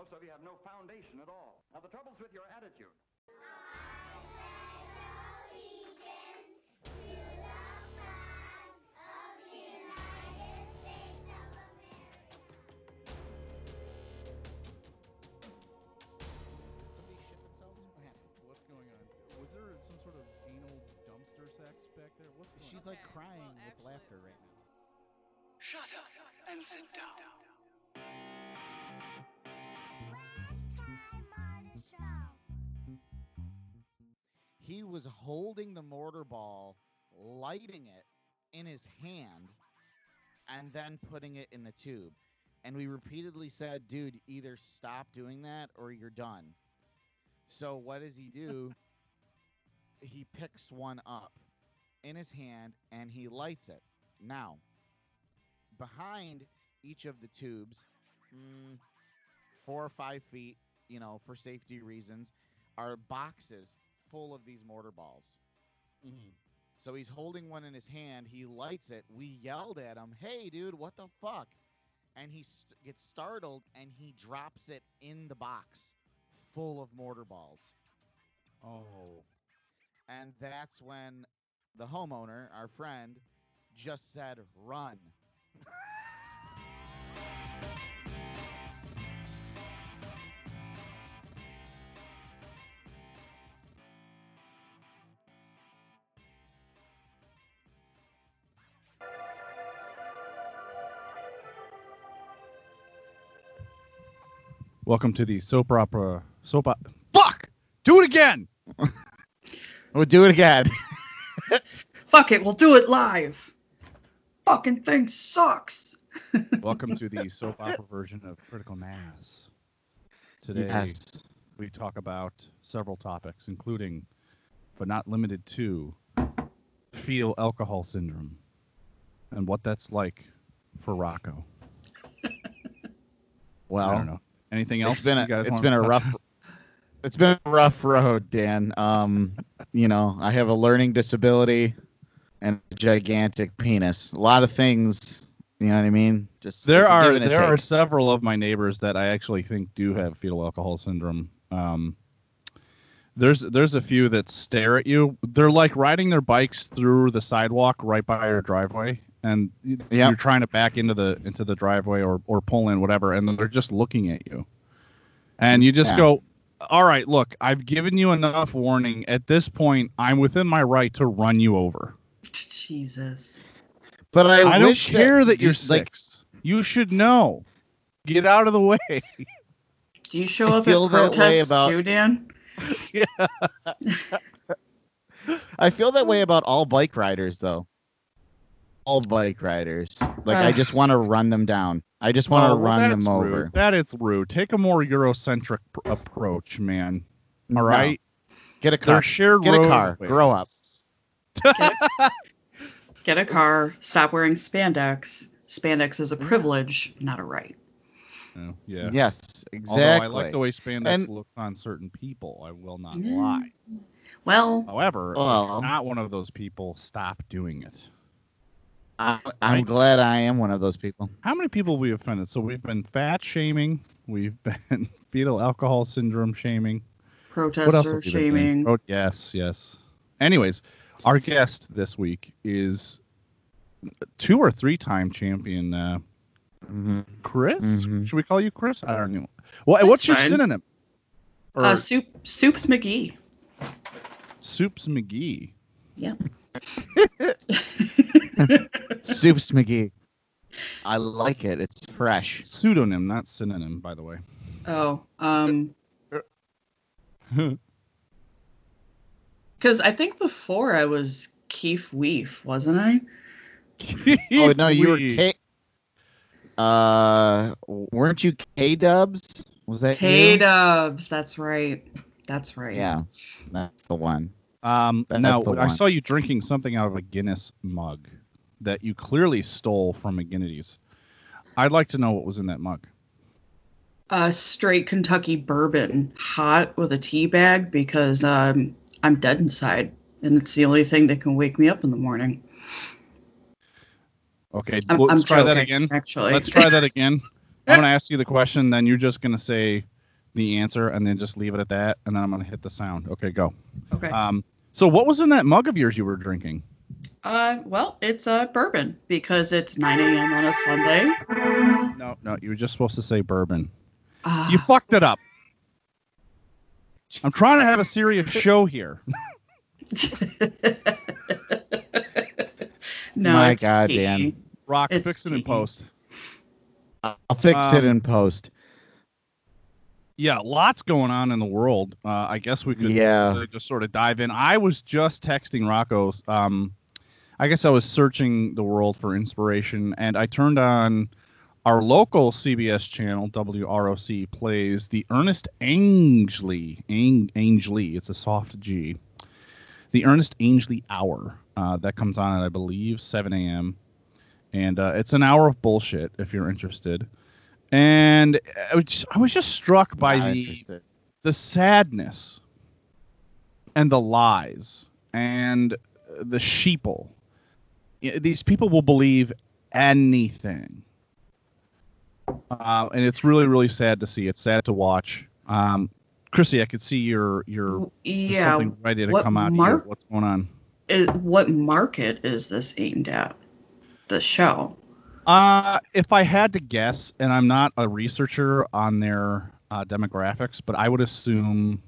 Most of you have no foundation at all. Now, the trouble's with your attitude. Did somebody shit themselves? Oh, what happened? What's going on? Was there some sort of anal dumpster sex back there? What's going She's on? like crying with laughter right now. Shut up and sit down. He was holding the mortar ball, lighting it in his hand, and then putting it in the tube. And we repeatedly said, dude, either stop doing that or you're done. So what does he do? he picks one up in his hand and he lights it. Now, behind each of the tubes, mm, four or five feet, you know, for safety reasons, are boxes full of these mortar balls. Mm-hmm. So he's holding one in his hand. He lights it. We yelled at him, "Hey, dude, what the fuck?" And he st- gets startled and he drops it in the box full of mortar balls. Oh, And that's when the homeowner, our friend, just said, "Run." welcome to the soap opera. Soap op- Fuck! Do it again. We'll do it again. Fuck it, we'll do it live. Fucking thing sucks. welcome to the soap opera version of Critical Mass. Today Yes. we talk about several topics, including, but not limited to, fetal alcohol syndrome, and what that's like for Rocco. Well, I don't know. Anything else? It's been a, it's been a rough it's been a rough road, Dan. Um, you know, I have a learning disability and a gigantic penis. A lot of things, you know what I mean? Just There are give and a there are several of my neighbors that I actually think do have fetal alcohol syndrome. Um, there's there's a few that stare at you. They're like riding their bikes through the sidewalk right by your driveway, and Yep. you're trying to back into the into the driveway or or pull in whatever, and they're just looking at you, and you just Yeah. go. All right, look, I've given you enough warning. At this point, I'm within my right to run you over. Jesus. But I, I, don't care that, dude, you're like six. you should know. Get out of the way. Do you show I up feel at that way protests about- too, Dan? I feel that way about all bike riders though. All bike riders. Like I just want to run them down. I just want to Oh, run that's them rude. over. That is rude. Take a more Eurocentric pr- approach, man. All No. right. Get a car. They're shared Get a car. roadways. Grow up. Get a car, stop wearing spandex. Spandex is a privilege, not a right. Oh, yeah. Yes, exactly. Although exactly. I like the way spandex And- looks on certain people. I will not Mm. lie. Well, However, if Well- you're not one of those people. Stop doing it. I, I'm Right. glad I am one of those people. How many people have we offended? So we've been fat shaming. We've been fetal alcohol syndrome shaming. What else protester have we been doing? shaming. Oh, yes, yes. Anyways, our guest this week is two or three time champion uh, hmm Chris. Mhm. Should we call you Chris? I don't know. What, That's what's your fine. synonym? Or Uh, Soup, Soups McGee. Soups McGee. Yeah. Soups McGee. I like it. It's fresh. Pseudonym, not synonym, by the way. oh, um, because I think before I was Keef Weef, wasn't I? Oh no, you were Wee. K. Uh, weren't you K Dubs? Was that K Dubs? That's right. That's right. Yeah, that's the one. Um, That's now I one. saw you drinking something out of a Guinness mug that you clearly stole from McGinnity's. I'd like to know what was in that mug. Uh, straight Kentucky bourbon, hot with a tea bag because um, I'm dead inside, and it's the only thing that can wake me up in the morning. Okay, I'm, let's I'm try that again. Actually, Let's try that again. I'm gonna ask you the question, then you're just gonna say the answer, and then just leave it at that, and then I'm gonna hit the sound. Okay, go. Okay. Um, so what was in that mug of yours you were drinking? Uh, well, it's uh, bourbon because it's 9 a.m. on a Sunday. No, no, you were just supposed to say bourbon. Uh, You fucked it up. I'm trying to have a serious show here. no, My it's God, tea. Dan. Rock, It's fix it in post. I'll fix it Um, in post. Yeah, lots going on in the world. Uh, I guess we could Yeah. really just sort of dive in. I was just texting Rocco's. Um, I guess I was searching the world for inspiration, and I turned on our local CBS channel, WROC, plays the Ernest Angley. Ang- Angley. It's a soft G. The Ernest Angley Hour. Uh, that comes on at, I believe, 7 a.m. And uh, it's an hour of bullshit if you're interested. And I was just, I was just struck by Not the interested. the sadness and the lies and the sheeple. These people will believe anything. Uh, and it's really, really sad to see. It's sad to watch. Um, Chrissy, I could see your your Yeah. something ready to come out. you. mark- What's going on? Is, what market is this aimed at? The show. Uh, if I had to guess, and I'm not a researcher on their uh, demographics, but I would assume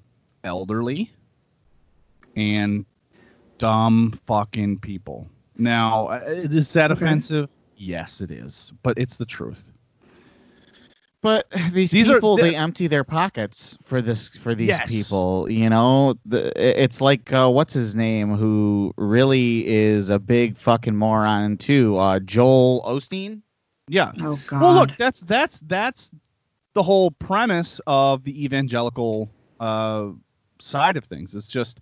elderly and dumb fucking people. Now, uh, is that Okay. offensive? Yes, it is, but it's the truth. But these, These people, the- they empty their pockets for this for these Yes. people. You know, the, it's like uh, what's his name, who really is a big fucking moron too. Uh, Joel Osteen. Yeah. Oh God. Well, look, that's that's that's the whole premise of the evangelical uh, side of things. It's just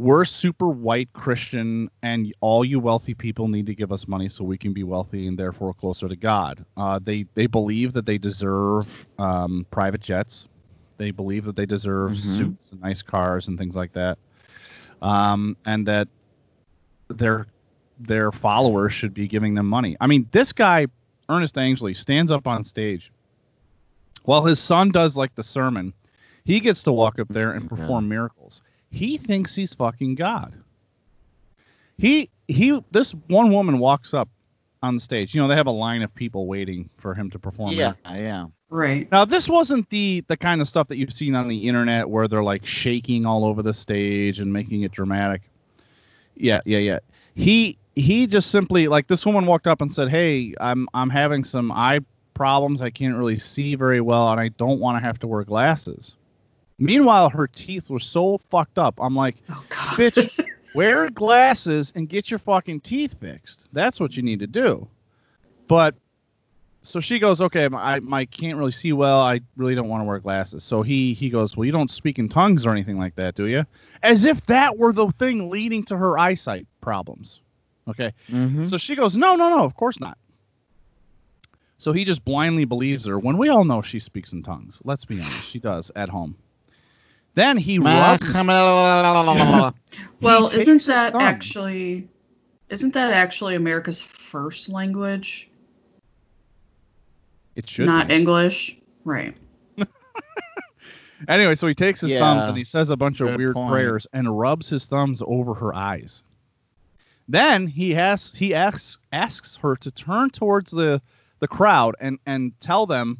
we're super white Christian, and all you wealthy people need to give us money so we can be wealthy and therefore closer to God. Uh, they they believe that they deserve um, private jets. They believe that they deserve Mhm. suits and nice cars and things like that, um, and that their their followers should be giving them money. I mean, this guy Ernest Angley stands up on stage while his son does like the sermon. He gets to walk up there and perform miracles. He thinks he's fucking God. He he this one woman walks up on the stage. You know, they have a line of people waiting for him to perform. Yeah, miracles. yeah. right. Now, this wasn't the the kind of stuff that you've seen on the internet where they're like shaking all over the stage and making it dramatic. Yeah, yeah, yeah. He he just simply like this woman walked up and said, "Hey, I'm I'm having some eye problems. I can't really see very well, and I don't want to have to wear glasses." Meanwhile, her teeth were so fucked up. I'm like, Oh bitch, wear glasses and get your fucking teeth fixed. That's what you need to do. But so she goes, okay, I, I can't really see well. I really don't want to wear glasses. So he he goes, well, you don't speak in tongues or anything like that, do you? As if that were the thing leading to her eyesight problems. Okay. Mm-hmm. So she goes, no, no, no, of course not. So he just blindly believes her when we all know she speaks in tongues. Let's be honest, she does at home. Then he rubs. well, takes isn't that actually isn't that actually America's first language? It should Not be. English. Right. Anyway, so he takes his Yeah. thumbs and he says a bunch of weird point. prayers and rubs his thumbs over her eyes. Then he has he asks asks her to turn towards the the crowd and and tell them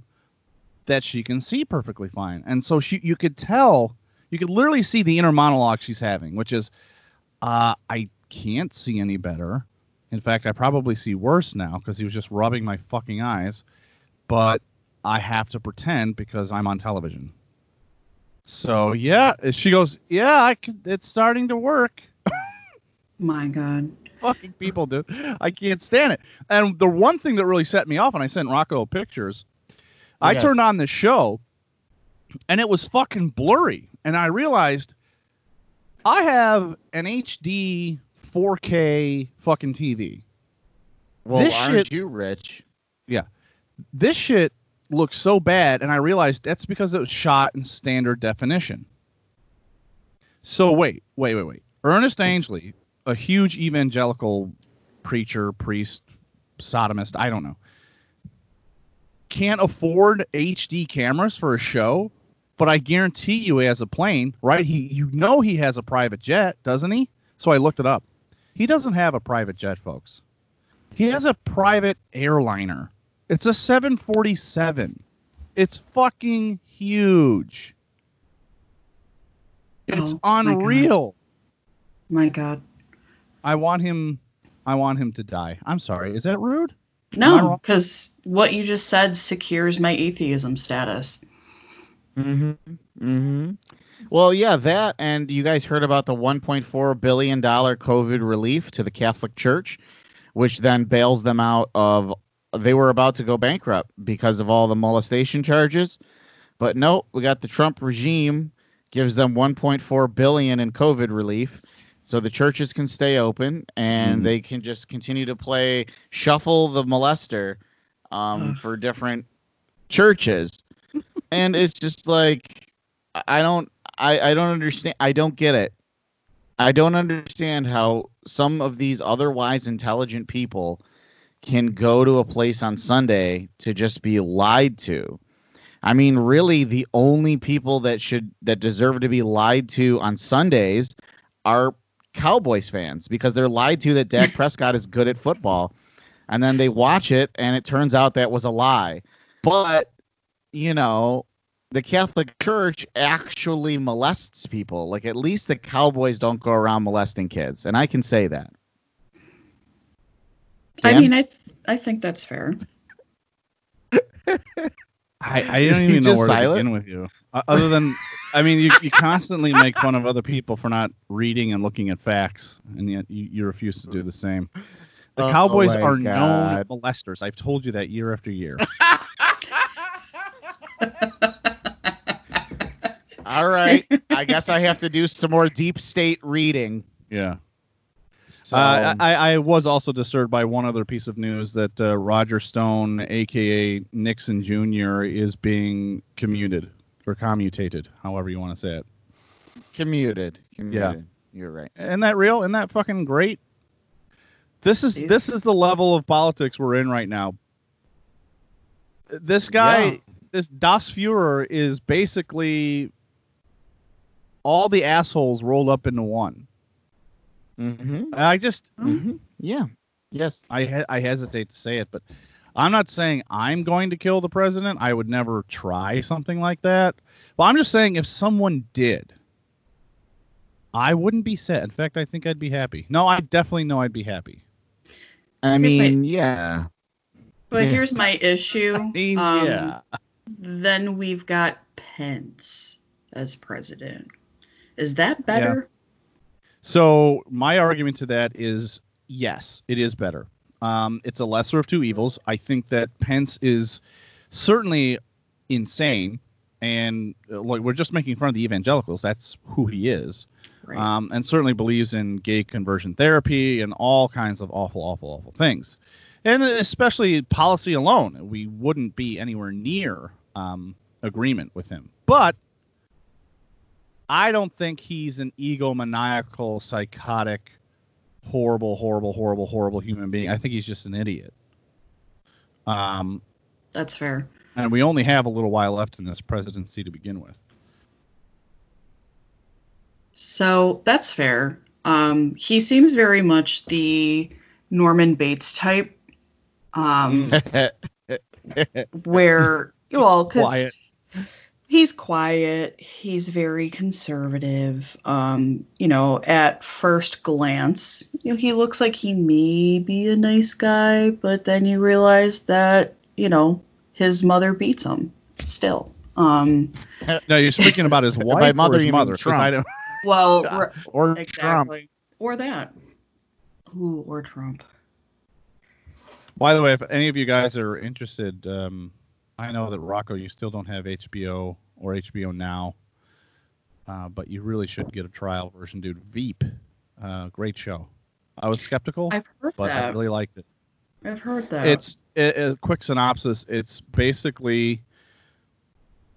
that she can see perfectly fine. And so she you could tell you could literally see the inner monologue she's having, which is uh I can't see any better. In fact, I probably see worse now because he was just rubbing my fucking eyes. But I have to pretend because I'm on television. So yeah, she goes, yeah, I can, it's starting to work. My God. Fucking people do. I can't stand it. And the one thing that really set me off, and I sent Rocco pictures. I turned on the show, and it was fucking blurry, and I realized I have an HD 4K fucking TV. Well, This aren't shit- you rich? Yeah, this shit looks so bad and i realized that's because it was shot in standard definition so wait wait wait wait ernest angley a huge evangelical preacher priest sodomist i don't know can't afford HD cameras for a show, but I guarantee you he has a plane, right? He you know he has a private jet, doesn't he? So I looked it up. He doesn't have a private jet, folks. He has a private airliner. It's a 747. It's fucking huge. It's Oh, my God. unreal. My God. I want him I want him to die. I'm sorry. Is that rude? No, because what you just said secures my atheism status. Mm-hmm. Mm-hmm. Well, yeah, that and you guys heard about the 1.4 billion dollar COVID relief to the Catholic Church, which then bails them out of. They were about to go bankrupt because of all the molestation charges, but no, we got the Trump regime gives them 1.4 billion in COVID relief, so the churches can stay open and Mhm. they can just continue to play shuffle the molester um, for different churches and it's just like I- don't I, I don't understand I don't get it. I don't understand how some of these otherwise intelligent people can go to a place on Sunday to just be lied to. I mean, really the only people that should that deserve to be lied to on Sundays are Cowboys fans because they're lied to that Dak Prescott is good at football. And then they watch it and it turns out that was a lie. But you know, the Catholic Church actually molests people. Like at least the Cowboys don't go around molesting kids, and I can say that. I mean, I th- I think that's fair. I, I Is don't even know just where silent? to begin with you. Uh, other than, I mean, you, you constantly make fun of other people for not reading and looking at facts, and yet you, you refuse to do the same. The Oh Cowboys my are known molesters. I've told you that year after year. All right, I guess I have to do some more deep state reading. Yeah. So, Uh, I, I was also disturbed by one other piece of news that uh, Roger Stone, aka Nixon Jr., is being commuted or commutated, however you want to say it. commuted. Commuted. You're right. Isn't that real? Isn't that fucking great? This is this is the level of politics we're in right now. This guy, Yeah. This Das Fuhrer, is basically all the assholes rolled up into one. Mm-hmm. I just mm-hmm. Yeah. Yes. I he- I hesitate to say it, but I'm not saying I'm going to kill the president. I would never try something like that. But I'm just saying if someone did, I wouldn't be sad. In fact, I think I'd be happy. No, I definitely know I'd be happy. I Here's my- mean, yeah. But Yeah. here's my issue. I mean, Um, yeah. Then we've got Pence as president. Is that better? So my argument to that is yes, it is better. Um, it's a lesser of two evils. I think that Pence is certainly insane, and uh, like we're just making fun of the evangelicals. That's who he is. Right. um, and certainly believes in gay conversion therapy and all kinds of awful, awful, awful things. And especially policy alone, we wouldn't be anywhere near um, agreement with him. But I don't think he's an egomaniacal, psychotic, horrible, horrible, horrible, horrible human being. I think he's just an idiot. Um, That's fair. and we only have a little while left in this presidency to begin with. So that's fair. Um, he seems very much the Norman Bates type, um, where well, because Quiet. he's quiet, he's very conservative. Um, you know, at first glance, you know, he looks like he may be a nice guy, but then you realize that you know his mother beats him still. Um, No, you're speaking about his wife By or mother, his you mean mother? 'Cause Trump. I don't. well, Yeah. r- or Trump. exactly, or that. Ooh, or Trump. By the way, if any of you guys are interested, um, I know that Rocco, you still don't have HBO or HBO Now, uh, but you really should get a trial version, dude. Veep, uh, great show. I was skeptical, I've heard but I really liked it. I've heard that. It's a, a quick synopsis. It's basically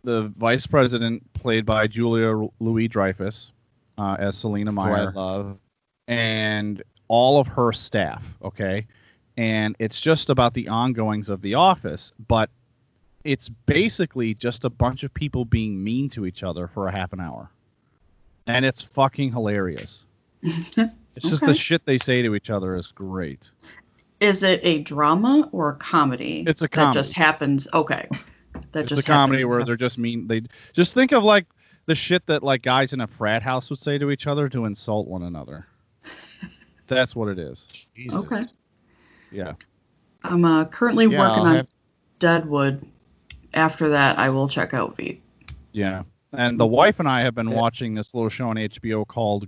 the vice president, played by Julia Louis Dreyfus, uh, as Selina Who I Meyer love. and all of her staff, okay? And it's just about the ongoings of the office, but it's basically just a bunch of people being mean to each other for a half an hour, and it's fucking hilarious. It's just the shit they say to each other is great. Is it a drama or a comedy? It's a comedy. That just happens. Okay. That it's just a comedy where have- they're just mean. They just think of like the shit that like guys in a frat house would say to each other to insult one another. That's what it is. Jesus. Okay. Yeah. I'm uh, currently Yeah, working I'll on have- Deadwood. After that, I will check out Veep. Yeah. And the wife and I have been watching this little show on HBO called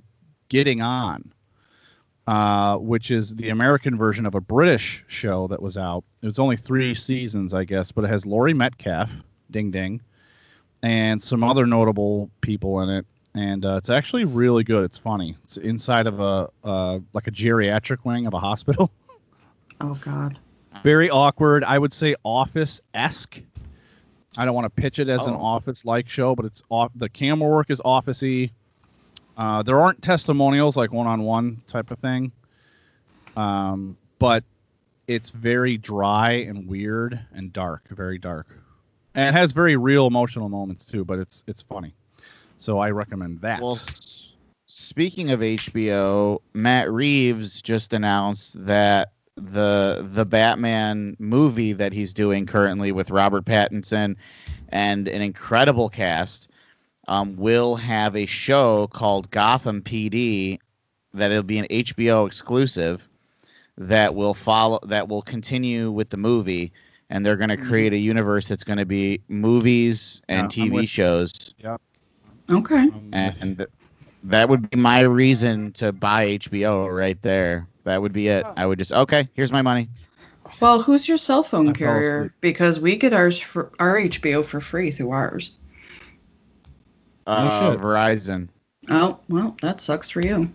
Getting On, uh, which is the American version of a British show that was out. It was only three seasons, I guess, but it has Laurie Metcalf, ding ding, and some other notable people in it. And uh, it's actually really good. It's funny. It's inside of a uh, like a geriatric wing of a hospital. Oh God. Very awkward. I would say office esque. I don't want to pitch it as an Oh. office like show, but it's off. The camera work is officey. Uh, there aren't testimonials like one on one type of thing, um, but it's very dry and weird and dark, very dark, and it has very real emotional moments too. But it's it's funny, so I recommend that. Well, speaking of HBO, Matt Reeves just announced that the the Batman movie that he's doing currently with Robert Pattinson and an incredible cast um, will have a show called Gotham PD that it'll be an HBO exclusive that will follow that will continue with the movie. And they're going to create a universe that's going to be movies and Yeah, I'm TV with- shows. Okay. Um, and that would be my reason to buy HBO right there. That would be it. I would just okay, here's my money. Well, who's your cell phone fell carrier? Because we get ours for our HBO for free through ours. Uh, shit. Verizon. Oh, well, that sucks for you.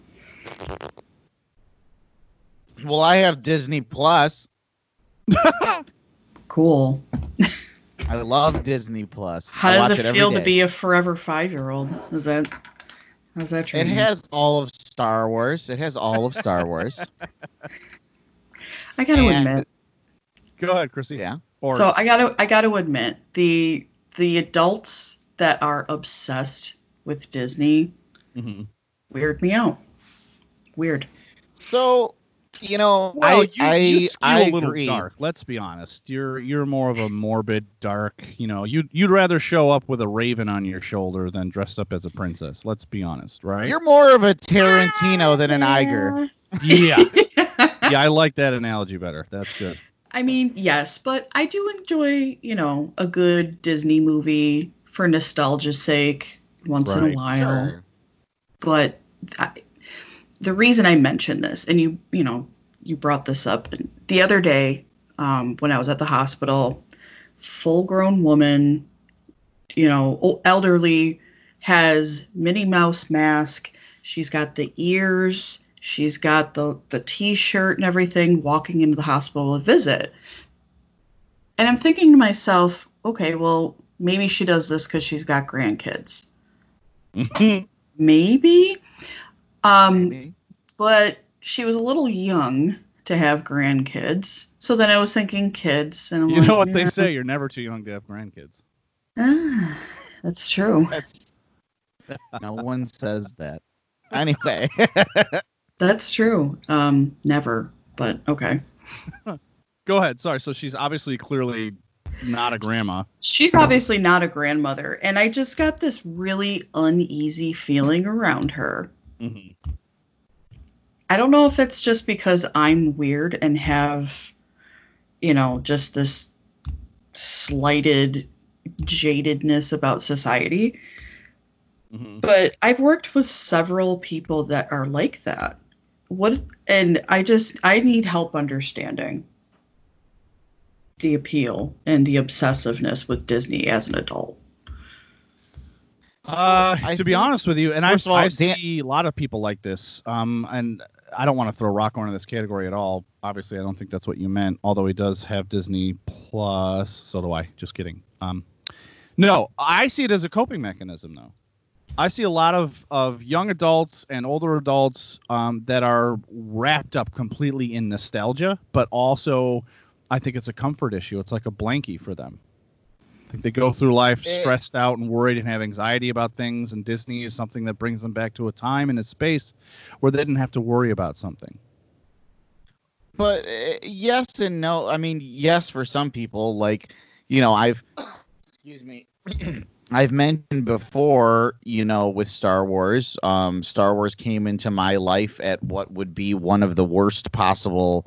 Well, I have Disney Plus. Cool. I love Disney Plus. How I does watch it every feel to be a forever five-year-old? Is that how's that? True? It has all of Star Wars. It has all of Star Wars. I gotta and- admit. Go ahead, Chrissy. yeah. Or So I gotta I gotta admit the the adults that are obsessed with Disney Mhm. weird me out. Weird. So, you know, Well, I you, I, you I a little agree. dark. Let's be honest. You're you're more of a morbid, dark. You know, you would you'd rather show up with a raven on your shoulder than dressed up as a princess. Let's be honest, right? You're more of a Tarantino than an Iger. yeah, yeah. I like that analogy better. That's good. I mean, yes, but I do enjoy, you know, a good Disney movie for nostalgia's sake once in a while. Sure. But I, the reason I mentioned this, and you, you know, you brought this up the other day um, when I was at the hospital, full-grown woman, you know, elderly, has Minnie Mouse mask. She's got the ears. She's got the the T-shirt and everything. Walking into the hospital to visit, and I'm thinking to myself, okay, well, maybe she does this because she's got grandkids. Maybe. Um, but she was a little young to have grandkids. So then I was thinking kids, and I'm you like, know what they say? You're never too young to have grandkids. ah, that's true. That's no one says that. Anyway, That's true. Um, never, but okay. Go ahead. Sorry. So she's obviously clearly not a grandma. She's obviously not a grandmother, and I just got this really uneasy feeling around her. Mhm. I don't know if it's just because I'm weird and have, you know, just this slighted jadedness about society, Mhm. but I've worked with several people that are like that. What and I just I need help understanding the appeal and the obsessiveness with Disney as an adult. Uh, I to be honest with you, and I, first of all, I Dan- see a lot of people like this. Um, and I don't want to throw Rocco into this category at all. Obviously, I don't think that's what you meant. Although he does have Disney Plus, so do I. Just kidding. Um, no, I see it as a coping mechanism, though. I see a lot of, of young adults and older adults um, that are wrapped up completely in nostalgia, but also I think it's a comfort issue. It's like a blankie for them. Think they go through life stressed out and worried and have anxiety about things, and Disney is something that brings them back to a time and a space where they didn't have to worry about something. but uh, yes and no. I mean, yes for some people. Like, you know, I've excuse me. I've mentioned before, you know, with Star Wars, um, Star Wars came into my life at what would be one of the worst possible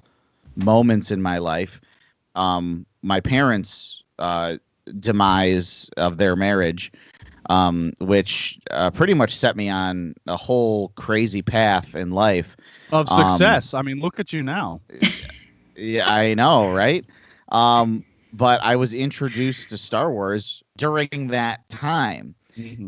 moments in my life. Um, my parents' uh, demise of their marriage, um, which uh, pretty much set me on a whole crazy path in life. Of Um, success. I mean, look at you now. Yeah, I know, right? Um, but I was introduced to Star Wars during that time,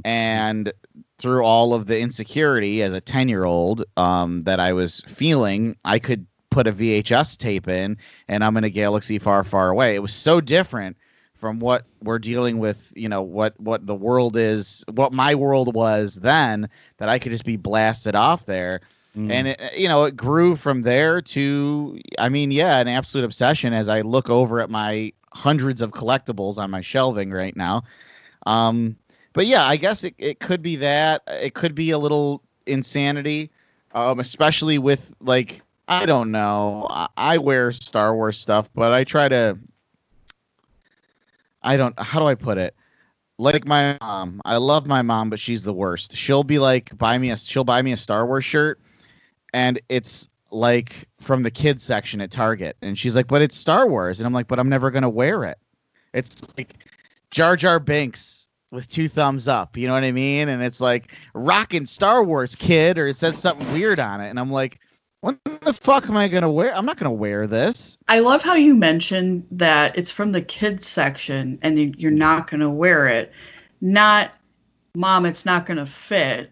and through all of the insecurity as a ten-year-old um, that I was feeling, I could put a VHS tape in, and I'm in a galaxy far, far away. It was so different from what we're dealing with, you know, what what the world is, what my world was then, that I could just be blasted off there Mm. and it, you know it grew from there to i mean yeah an absolute obsession as i look over at my hundreds of collectibles on my shelving right now um but yeah i guess it, it could be that it could be a little insanity um especially with like i don't know i, I wear star wars stuff but i try to i don't how do i put it like my mom i love my mom but she's the worst she'll be like buy me a she'll buy me a star wars shirt and it's like from the kids section at Target. And she's like, but it's Star Wars. And I'm like, but I'm never to wear it. It's like Jar Jar Binks with two thumbs up. You know what I mean? And it's like rocking Star Wars kid, or it says something weird on it. And I'm like, what the fuck am I going to wear? I'm not going to wear this. I love how you mentioned that it's from the kids section and you- you're not going to wear it. Not, mom, it's not going to fit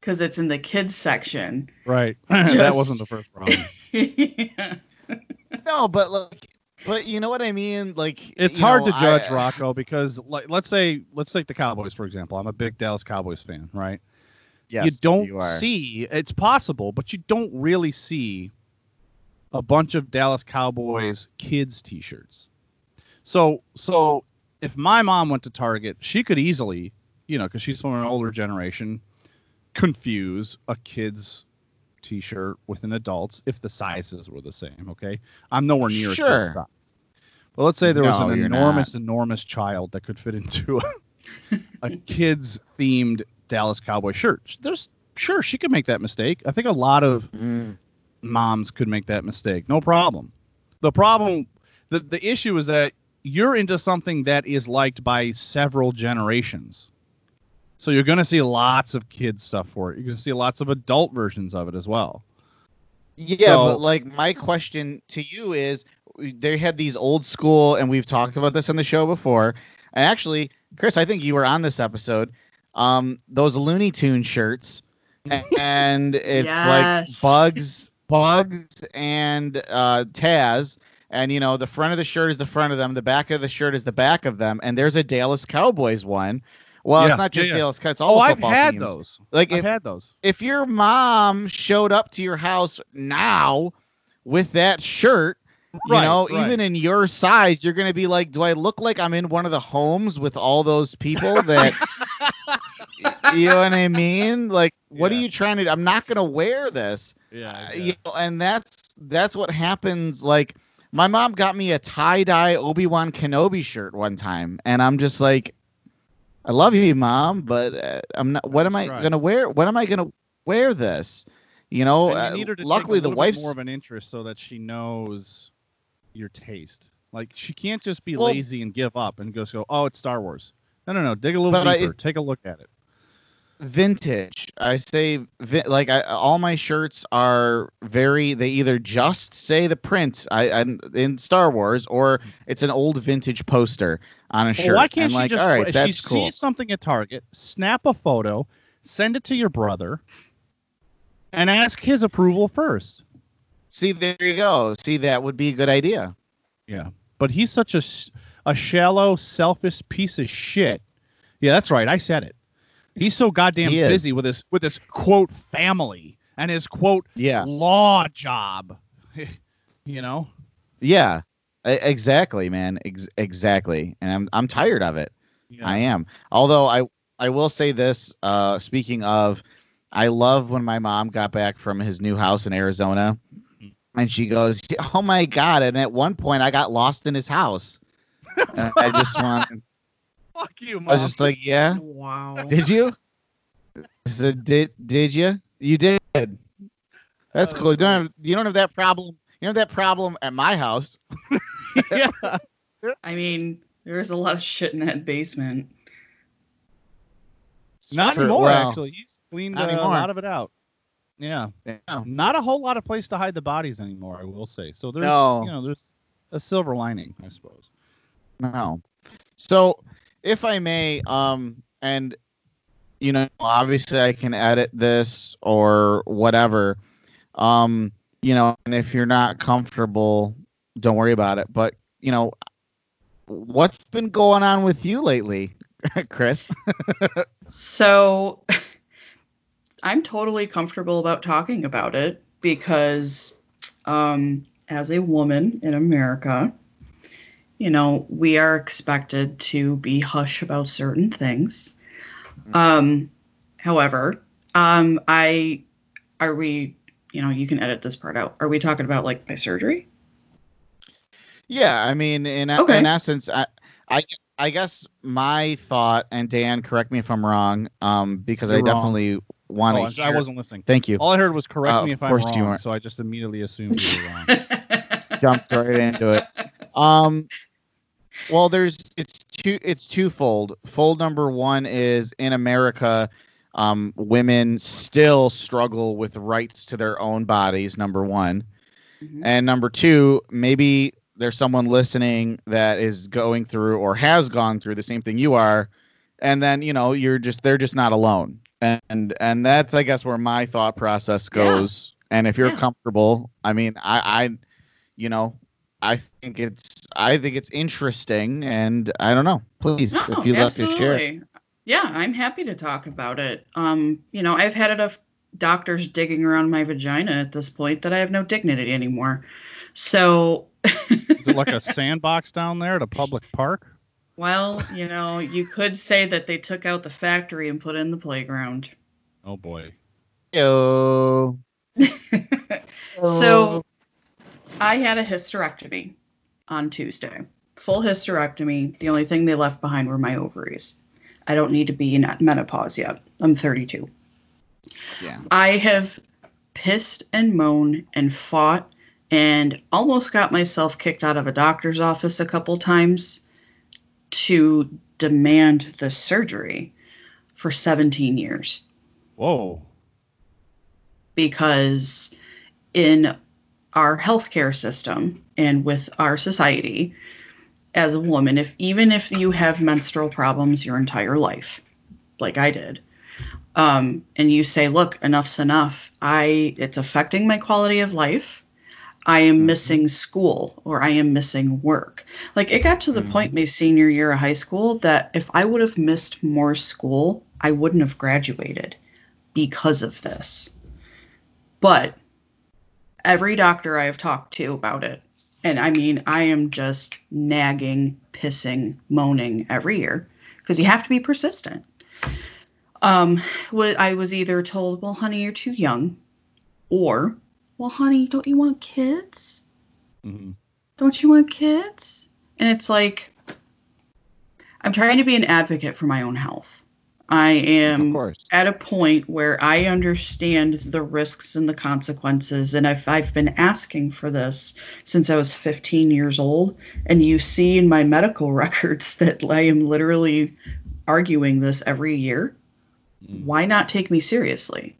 because it's in the kids section. Right. that wasn't the first problem. yeah. No, but like, but you know what I mean? Like, It's hard know, to judge I- Rocco because, like, let's say, let's take the Cowboys for example. I'm a big Dallas Cowboys fan, right? Yes, you don't you see it's possible, but you don't really see a bunch of Dallas Cowboys kids t-shirts. So so if my mom went to Target, she could easily, you know, because she's from an older generation, confuse a kid's t-shirt with an adult's if the sizes were the same. Okay, I'm nowhere near a Sure. kid's size. But let's say there was No, an enormous, enormous child that could fit into a, a kids themed Dallas Cowboy shirt. There's sure she could make that mistake. I think a lot of Mm, moms could make that mistake. No problem. The problem the the issue is that you're into something that is liked by several generations. So you're going to see lots of kids stuff for it. You're going to see lots of adult versions of it as well. Yeah, So- but like my question to you is they had these old school and we've talked about this on the show before. And actually, Chris, I think you were on this episode. Um those Looney Tune shirts and it's Yes. like Bugs Bugs and uh Taz and you know the front of the shirt is the front of them, the back of the shirt is the back of them and there's a Dallas Cowboys one. Well, Yeah, it's not just yeah, yeah. Dallas Cow- it's all Oh, the I've had teams. those. Like I've if, had those. if your mom showed up to your house now with that shirt, you Right, know, right. even in your size, you're gonna be like, "Do I look like I'm in one of the homes with all those people that?" you know what I mean? Like, what Yeah. are you trying to? I'm not gonna wear this. Yeah. Uh, you know, and that's that's what happens. Like, my mom got me a tie dye Obi Wan Kenobi shirt one time, and I'm just like, I love you, mom, but uh, I'm not. What am I Right. gonna wear? When am I gonna wear this? You know, uh, you need her to take luckily the wife's more of an interest so that she knows your taste. Like she can't just be Well- lazy and give up and just go, "Oh, it's Star Wars." No, no, no. Dig a little But I- deeper. Take a look at it. Vintage. I say vi- like I, all my shirts are very. They either just say the print I, I in Star Wars, or it's an old vintage poster on a Well, shirt. why can't she like, just? all right, if that's she cool. sees something at Target, snap a photo, send it to your brother, and ask his approval first. See, there you go. See, that would be a good idea. Yeah, but he's such a a shallow, selfish piece of shit. Yeah, that's right. I said it. He's so goddamn He busy with his with his quote family and his quote Yeah, law job. you know. yeah. Exactly, man. Ex- exactly. And I'm I'm tired of it. Yeah. I am. Although I I will say this. Uh, speaking of, I love when my mom got back from his new house in Arizona, Mhm. and she goes, "Oh my god!" And at one point, I got lost in his house. I just wanted. Fuck you, I was just like, "Yeah, Wow. did you?" I said, "Did did you? You did. That's Oh, cool. You don't have you don't have that problem. You don't have that problem at my house." yeah. I mean, there's a lot of shit in that basement. Not True. anymore, Well, actually. He's cleaned uh, a lot of it out. Yeah. yeah. Not a whole lot of place to hide the bodies anymore, I will say. So there's No. you know, there's a silver lining, I suppose. No. So, if I may, um, and you know, obviously I can edit this or whatever. Um, you know, and if you're not comfortable, don't worry about it. But you know, what's been going on with you lately, Chris? So I'm totally comfortable about talking about it because um, as a woman in America, you know, we are expected to be hush about certain things. Um, however, um, I are we, you know, you can edit this part out. Are we talking about like my surgery? Yeah, I mean, in Okay. in essence, I, I I guess my thought, and Dan, correct me if I'm wrong, um, because I You're wrong. definitely want Oh, to. I wasn't listening. Thank you. All I heard was correct Uh, me if I'm course you wrong, so I just immediately assumed you were wrong. Jumped right into it. Um, well, there's it's two it's twofold. Fold number one is in America, um, women still struggle with rights to their own bodies. Number one, Mhm. and number two, maybe there's someone listening that is going through or has gone through the same thing you are, and then you know you're just they're just not alone. And and that's I guess where my thought process Yeah. goes. And if you're Yeah. comfortable, I mean, I, I, you know, I think it's I think it's interesting, and I don't know. Please, No, if you'd like to share. absolutely. Yeah, I'm happy to talk about it. Um, you know, I've had enough doctors digging around my vagina at this point that I have no dignity anymore. So, Is it like a sandbox down there at a public park? well, you know, you could say that they took out the factory and put in the playground. Oh boy. Yo. So, I had a hysterectomy on Tuesday. Full hysterectomy. The only thing they left behind were my ovaries. I don't need to be in menopause yet. I'm 32. yeah, I have pissed and moaned and fought and almost got myself kicked out of a doctor's office a couple times to demand the surgery for 17 years Whoa. because in our healthcare system and with our society as a woman if even if you have menstrual problems your entire life like i did um, and you say look enough's enough i it's affecting my quality of life i am Mhm. missing school or i am missing work like it got to the Mhm. point my senior year of high school that if i would have missed more school i wouldn't have graduated because of this but every doctor I have talked to about it, and I mean, I am just nagging, pissing, moaning every year because you have to be persistent. Um, what I was either told, well, honey, you're too young, or, well, honey, don't you want kids? Mm-hmm. Don't you want kids? And it's like, I'm trying to be an advocate for my own health. I am at a point where I understand the risks and the consequences. And I've, I've been asking for this since I was 15 years old. And you see in my medical records that I am literally arguing this every year. Mm. Why not take me seriously?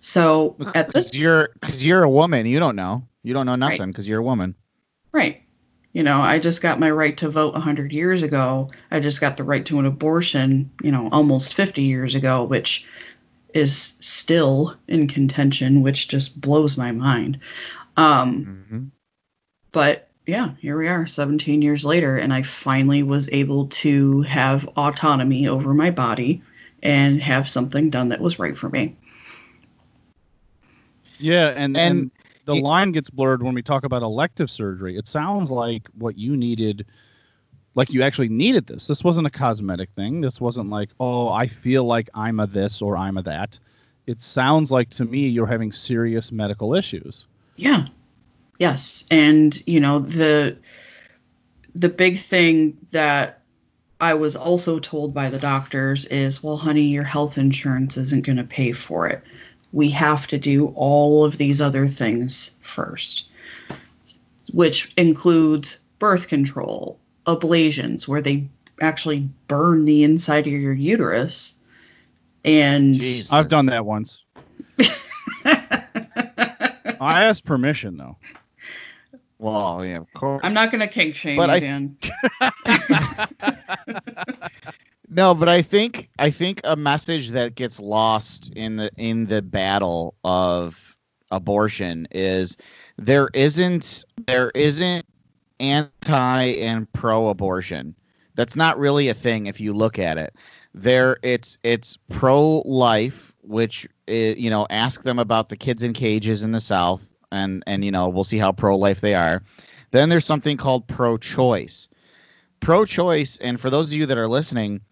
So at this Because you're because you're a woman, you don't know. You don't know nothing because you're a woman. Right. You know, I just got my right to vote 100 years ago. I just got the right to an abortion, you know, almost 50 years ago, which is still in contention, which just blows my mind. Um, hmm but yeah, here we are 17 years later, and I finally was able to have autonomy over my body and have something done that was right for me. Yeah, and, and And- the Ye- line gets blurred when we talk about elective surgery. It sounds like what you needed, like you actually needed this. This wasn't a cosmetic thing. This wasn't like, oh, I feel like I'm a this or I'm a that. It sounds like to me you're having serious medical issues. Yeah. Yes. And, you know, the the big thing that I was also told by the doctors is, well, honey, your health insurance isn't going to pay for it. We have to do all of these other things first, which includes birth control, ablations, where they actually burn the inside of your uterus. And Jesus. I've done that once. I asked permission though. Well, yeah, of course. I'm not going to kink shame But you, I- Dan. No, but I think I think a message that gets lost in the in the battle of abortion is there isn't there isn't anti and pro abortion. That's not really a thing if you look at it. There it's it's pro life, which i you know ask them about the kids in cages in the South, and and you know we'll see how pro life they are. Then there's something called pro choice. Pro choice, and for those of you that are listening,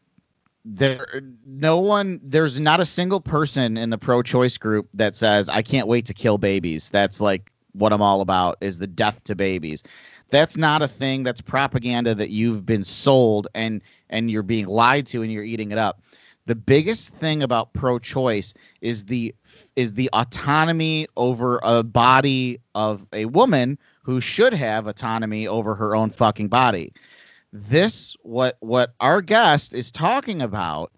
there no one there's not a single person in the pro choice group that says I can't wait to kill babies. That's like what I'm all about is the death to babies. That's not a thing. That's propaganda that you've been sold and and you're being lied to and you're eating it up. The biggest thing about pro choice is the is the autonomy over a body of a woman who should have autonomy over her own fucking body this what what our guest is talking about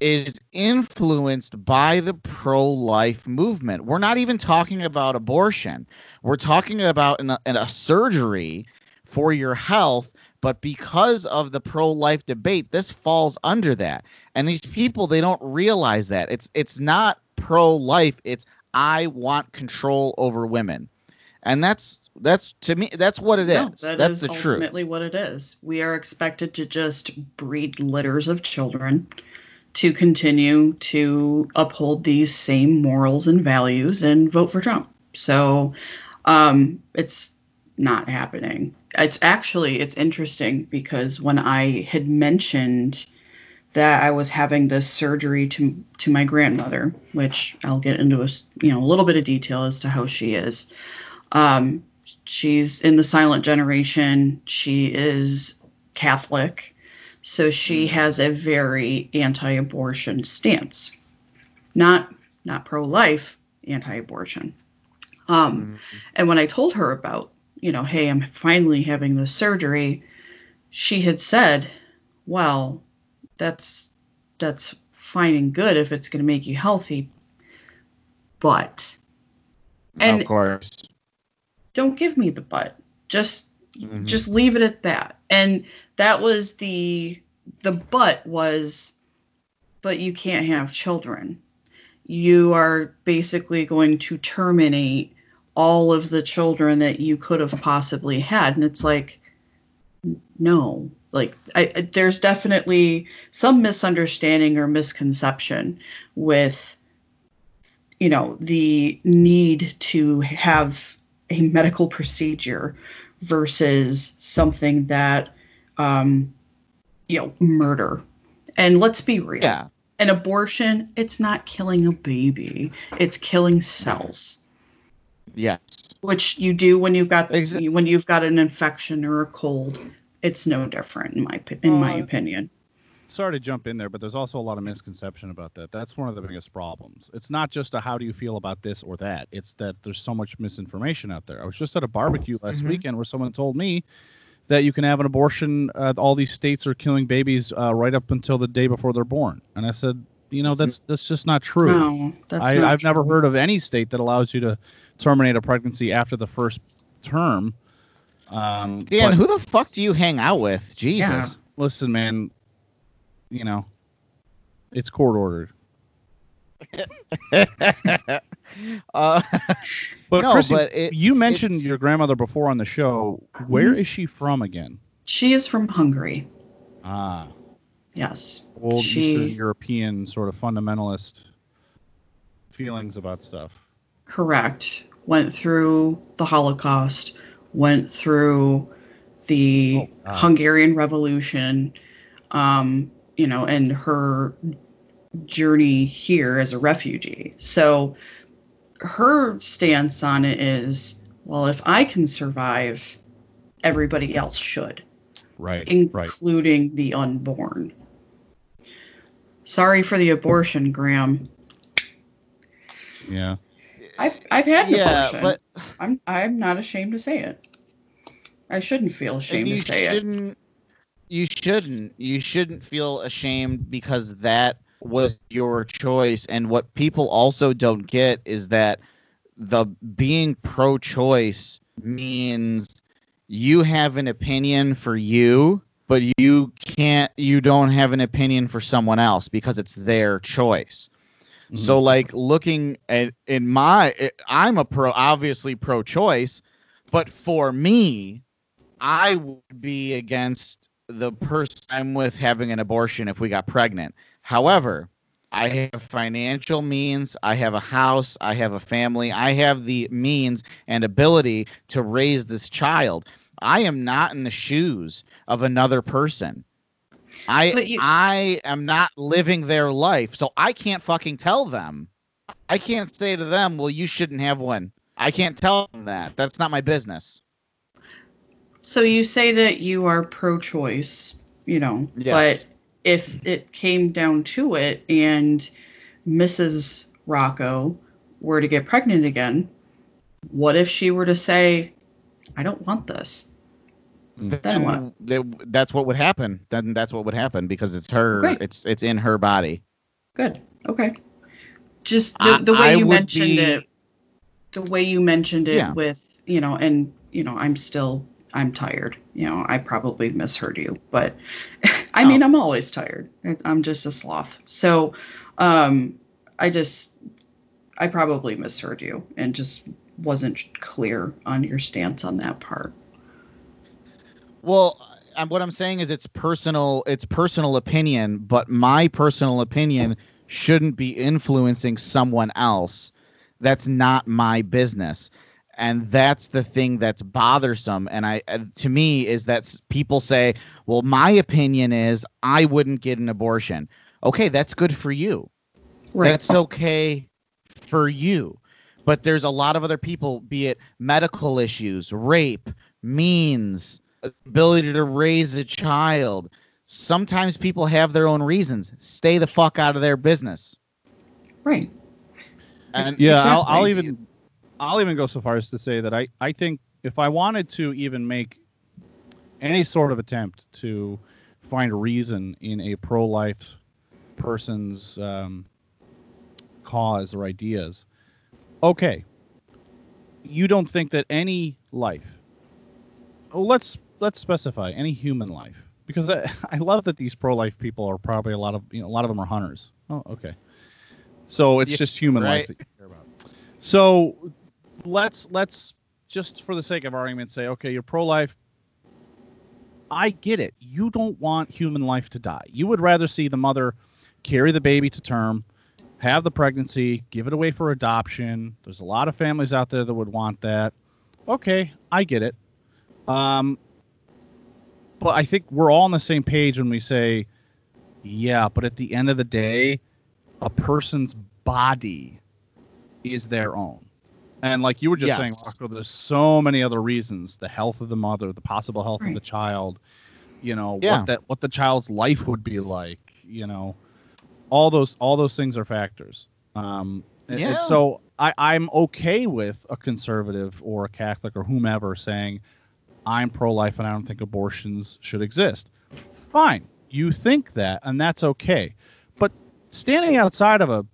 is influenced by the pro-life movement. We're not even talking about abortion. We're talking about an, an, a surgery for your health, but because of the pro-life debate, this falls under that. And these people they don't realize that. It's it's not pro-life, it's I want control over women. And that's that's to me that's what it is. No, that that's is the truth. ultimately what it is. We are expected to just breed litters of children to continue to uphold these same morals and values and vote for Trump. So um, it's not happening. It's actually it's interesting because when I had mentioned that I was having this surgery to to my grandmother, which I'll get into a you know a little bit of detail as to how she is. Um, she's in the silent generation. She is Catholic, so she has a very anti-abortion stance. Not not pro-life, anti-abortion. Um, and when I told her about, you know, hey, I'm finally having this surgery, she had said, "Well, that's that's fine and good if it's going to make you healthy, but." And of course. Don't give me the butt. Just Mhm. just leave it at that. And that was the the butt was but you can't have children. You are basically going to terminate all of the children that you could have possibly had and it's like no. Like I- there's definitely some misunderstanding or misconception with you know the need to have a medical procedure versus something that um you know murder. And let's be real. Yeah. an abortion it's not killing a baby. It's killing cells. Yes. which you do when you've got Exa- when you've got an infection or a cold. It's no different in my opi- in my Uh, opinion sorry to jump in there, but there's also a lot of misconception about that. That's one of the biggest problems. It's not just a how do you feel about this or that. It's that there's so much misinformation out there. I was just at a barbecue last Mhm. weekend where someone told me that you can have an abortion. Uh, all these states are killing babies uh, right up until the day before they're born, and I said, you know, that's that's just not true. no that's I, not I've never heard of any state that allows you to terminate a pregnancy after the first term. Um, Dan, but- who the fuck do you hang out with? Jesus. Yeah. listen, man, you know, it's court ordered. uh, But No, Chrissy, but it- you mentioned it's- your grandmother before on the show. Where Mhm. she from again? she is from hungary Ah, yes old She- Eastern European sort of fundamentalist feelings about stuff. Correct. went through the Holocaust, went through the Oh, Hungarian Revolution, um, you know, and her journey here as a refugee. So her stance on it is well, if I can survive, everybody else should, Right. Right. including the unborn. Sorry for the abortion, Graham. Yeah. I've I've had an yeah, abortion. but I'm I'm not ashamed to say it. I shouldn't feel and ashamed you to say it. You shouldn't. You shouldn't feel ashamed because that was your choice. And what people also don't get is that the being pro-choice means you have an opinion for you, but you can't. You don't have an opinion for someone else because it's their choice. Mm-hmm. So like looking at in my I'm a pro obviously pro choice, but for me, I would be against the person I'm with having an abortion if we got pregnant. However, I have financial means, I have a house, I have a family, I have the means and ability to raise this child. I am not in the shoes of another person. I you- I am not living their life, so I can't fucking tell them. I can't say to them, "Well, you shouldn't have one." I can't tell them that. That's not my business. So you say that you are pro-choice, you know, Yes. but if it came down to it and Mrs. Rocco were to get pregnant again, what if she were to say, "I don't want this"? Then what? th- that's what would happen. Then that's what would happen because it's her. Great. It's it's in her body. Good. Okay. Just the, I- the way I you would mentioned be- it, the way you mentioned it Yeah. with, you know, and, you know, I'm still, I'm tired. You know, I probably misheard you, but I Oh. mean, I'm always tired. I'm just a sloth. So, um, I just, I probably misheard you and just wasn't clear on your stance on that part. Well, um, what I'm saying is it's personal. It's personal opinion, but my personal opinion shouldn't be influencing someone else. That's not my business. And that's the thing that's bothersome. And I, uh, to me, is that people say, "Well, my opinion is I wouldn't get an abortion." Okay, that's good for you. That's okay for you. But there's a lot of other people, be it medical issues, rape, means, ability to raise a child. Sometimes people have their own reasons. Stay the fuck out of their business. Right. And Yeah, I'll, I'll even I'll even go so far as to say that I I think if I wanted to even make any sort of attempt to find a reason in a pro-life person's um, cause or ideas, okay, you don't think that any life. Oh, let's let's specify any human life because I, I love that these pro-life people are probably a lot of you know a lot of them are hunters. Oh, okay. So it's Yeah, just human right. life that you care about. So let's let's just for the sake of argument say, okay, you're pro-life. I get it. You don't want human life to die. You would rather see the mother carry the baby to term, have the pregnancy, give it away for adoption. There's a lot of families out there that would want that. Okay, I get it. Um, but I think we're all on the same page when we say, yeah, but at the end of the day, a person's body is their own. And like you were just Yes. saying, Rocco, there's so many other reasons: the health of the mother, the possible health of the child, you know, Yeah. what that what the child's life would be like, you know, all those all those things are factors. Um, Yeah. so I, I'm okay with a conservative or a Catholic or whomever saying, I'm pro-life and I don't think abortions should exist. Fine, you think that, and that's okay. But standing outside of a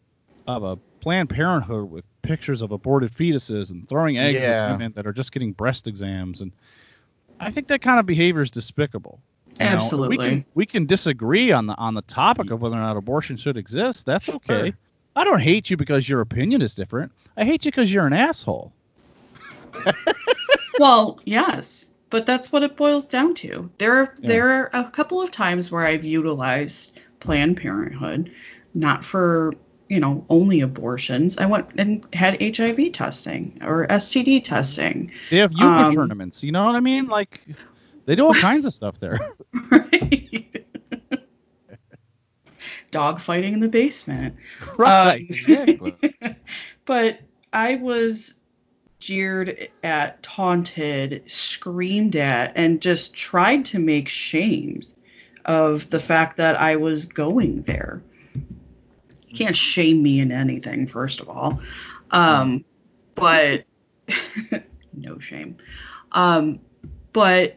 of a Planned Parenthood with pictures of aborted fetuses and throwing eggs Yeah. at women that are just getting breast exams, and I think that kind of behavior is despicable. You know, we Absolutely. can we can disagree on the on the topic of whether or not abortion should exist. That's okay. Sure. I don't hate you because your opinion is different. I hate you because you're an asshole. Well, yes, but that's what it boils down to. There are Yeah. there are a couple of times where I've utilized Planned Parenthood, not for you know, only abortions. I went and had HIV testing or STD testing. They have euchre Um, tournaments. You know what I mean? Like they do all kinds of stuff there. Right. Dog fighting in the basement. right. Um, exactly. but I was jeered at, taunted, screamed at, and just tried to make shame of the fact that I was going there. You can't shame me in anything, first of all. Um, but no shame. Um, but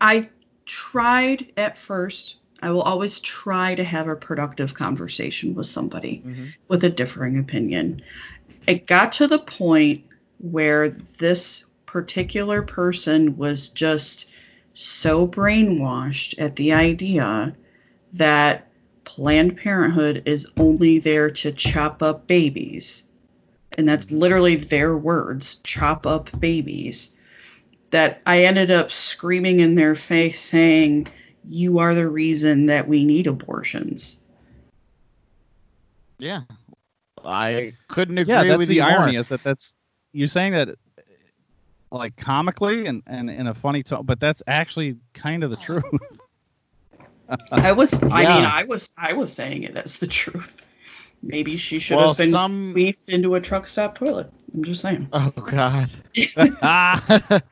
I tried at first. I will always try to have a productive conversation with somebody with a differing opinion. It got to the point where this particular person was just so brainwashed at the idea that Planned Parenthood is only there to chop up babies. And that's literally their words chop up babies. That I ended up screaming in their face saying, You are the reason that we need abortions. Yeah. I couldn't agree yeah, that's with the you irony more. is that that's you're saying that like comically and, and in a funny tone, but that's actually kind of the truth. I was I mean I was I was saying it That's the truth. Maybe she should Well, have been some. beefed into a truck stop toilet. I'm just saying. Oh God.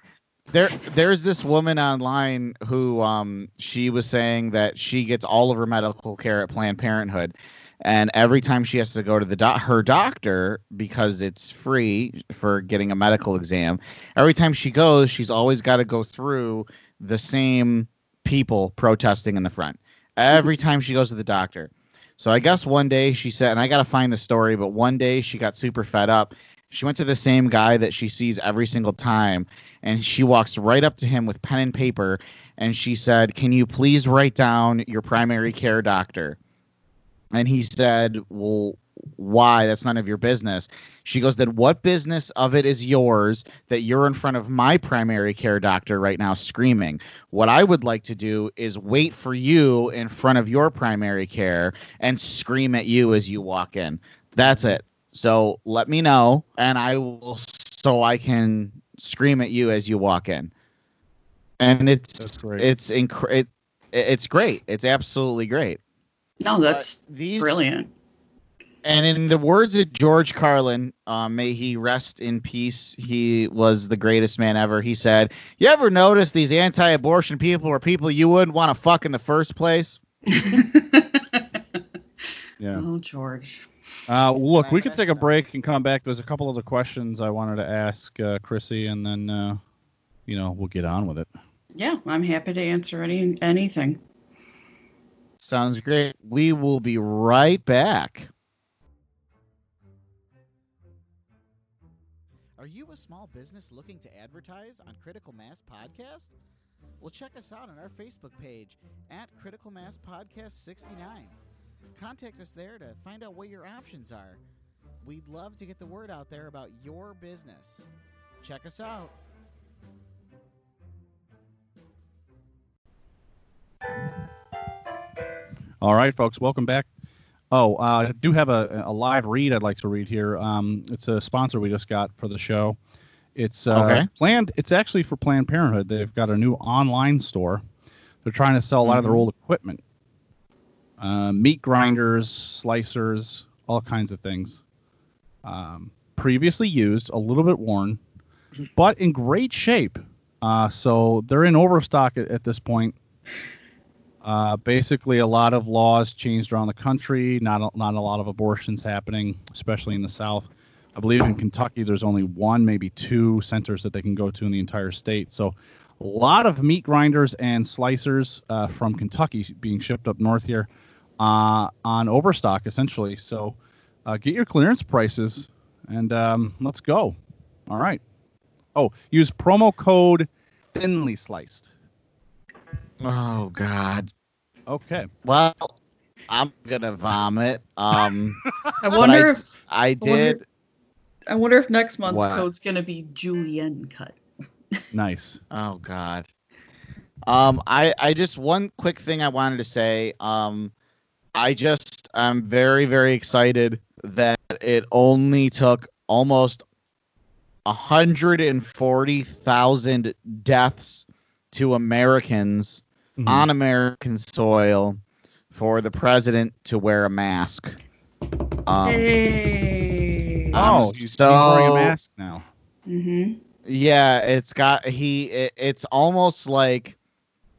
there, there's this woman online who, um, she was saying that she gets all of her medical care at Planned Parenthood, and every time she has to go to the doc- her doctor because it's free for getting a medical exam, every time she goes, she's always got to go through the same people protesting in the front. Every time she goes to the doctor. So I guess one day she said, and I got to find the story, but one day she got super fed up. She went to the same guy that she sees every single time, and she walks right up to him with pen and paper, and she said, "Can you please write down your primary care doctor?" And he said, "Well, why? That's none of your business." She goes, "Then what business of it is yours that you're in front of my primary care doctor right now screaming? What I would like to do is wait for you in front of your primary care and scream at you as you walk in. That's it. So let me know, and I will so I can scream at you as you walk in. And it's That's great. it's inc- it, it's great. It's absolutely great. No, that's But these brilliant. And in the words of George Carlin, uh, may he rest in peace. He was the greatest man ever. He said, "You ever notice these anti-abortion people are people you wouldn't want to fuck in the first place?" yeah. Oh, George. Uh, look, we Glad could take a break and come back. There's a couple other questions I wanted to ask uh, Chrissy, and then uh, you know we'll get on with it. Yeah, I'm happy to answer any anything. Sounds great. We will be right back. Are you a small business looking to advertise on Critical Mass Podcast? Well, check us out on our Facebook page at Critical Mass Podcast 69. Contact us there to find out what your options are. We'd love to get the word out there about your business. Check us out. All right, folks, welcome back. Oh, uh, I do have a, a live read I'd like to read here. Um, it's a sponsor we just got for the show. It's uh, Okay. planned. It's actually for Planned Parenthood. They've got a new online store. They're trying to sell a lot of their Mhm. old equipment, uh, meat grinders, slicers, all kinds of things. Um, previously used, a little bit worn, but in great shape. Uh, so they're in overstock at, at this point. Uh, basically, a lot of laws changed around the country. Not a, not a lot of abortions happening, especially in the South. I believe in Kentucky, there's only one, maybe two centers that they can go to in the entire state. So, a lot of meat grinders and slicers uh, from Kentucky being shipped up north here uh, on overstock, essentially. So, uh, get your clearance prices and um, let's go. All right. Oh, use promo code thinly sliced. Oh God. Okay. Well, I'm gonna vomit. Um, I wonder I- if I I wonder- did. I wonder if next month's What? code's gonna be Julienne cut. Nice. Oh God. Um, I I just one quick thing I wanted to say. Um, I just I'm very very excited that it only took almost 140,000 deaths to Americans Mhm. on American soil for the president to wear a mask. Um, Hey. I'm oh, he's, he's wearing a so- mask now. hmm Yeah, it's got he. It, it's almost like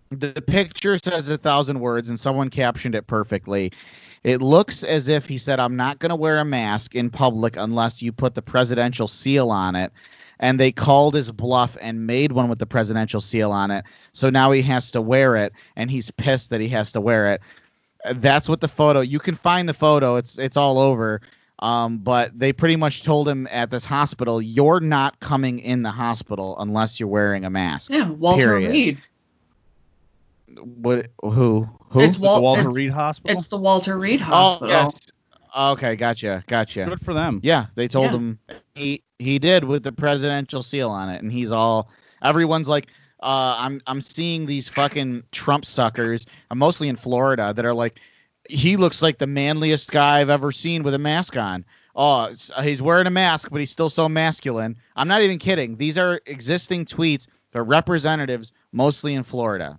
the, the picture says a thousand words, and someone captioned it perfectly. It looks as if he said, "I'm not going to wear a mask in public unless you put the presidential seal on it." And they called his bluff and made one with the presidential seal on it. So now he has to wear it, and he's pissed that he has to wear it. That's what the photo. You can find the photo. It's it's all over. Um, but they pretty much told him at this hospital, "You're not coming in the hospital unless you're wearing a mask." Yeah, Walter Period. Reed. What? Who? Who? It's The Wal- Walter it's- Reed Hospital. It's the Walter Reed oh Hospital. yes. Okay, gotcha, gotcha. Good for them. Yeah, they told Yeah. him he he did with the presidential seal on it, and he's all. Everyone's like, uh, I'm I'm seeing these fucking Trump suckers, uh, mostly in Florida, that are like, he looks like the manliest guy I've ever seen with a mask on. Oh, he's wearing a mask, but he's still so masculine. I'm not even kidding. These are existing tweets. They're representatives, mostly in Florida.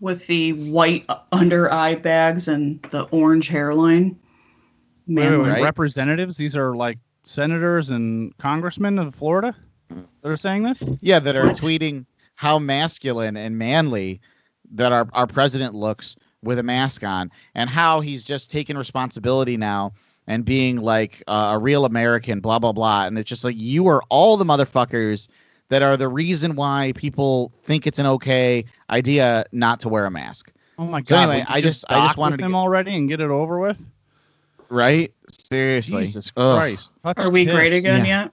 With the white under eye bags and the orange hairline. Wait, Man, wait, wait, right? Representatives. These are like senators and congressmen of Florida that are saying this. Yeah, that are What? tweeting how masculine and manly that our, our president looks with a mask on, and how he's just taking responsibility now and being like uh, a real American, blah blah blah. And it's just like you are all the motherfuckers that are the reason why people think it's an okay idea not to wear a mask, Oh my god! So anyway, I just- I just wanted to him get- already and get it over with. Right? Seriously, Jesus Ugh. Christ! Touch Are we tits. great again Yeah. yet?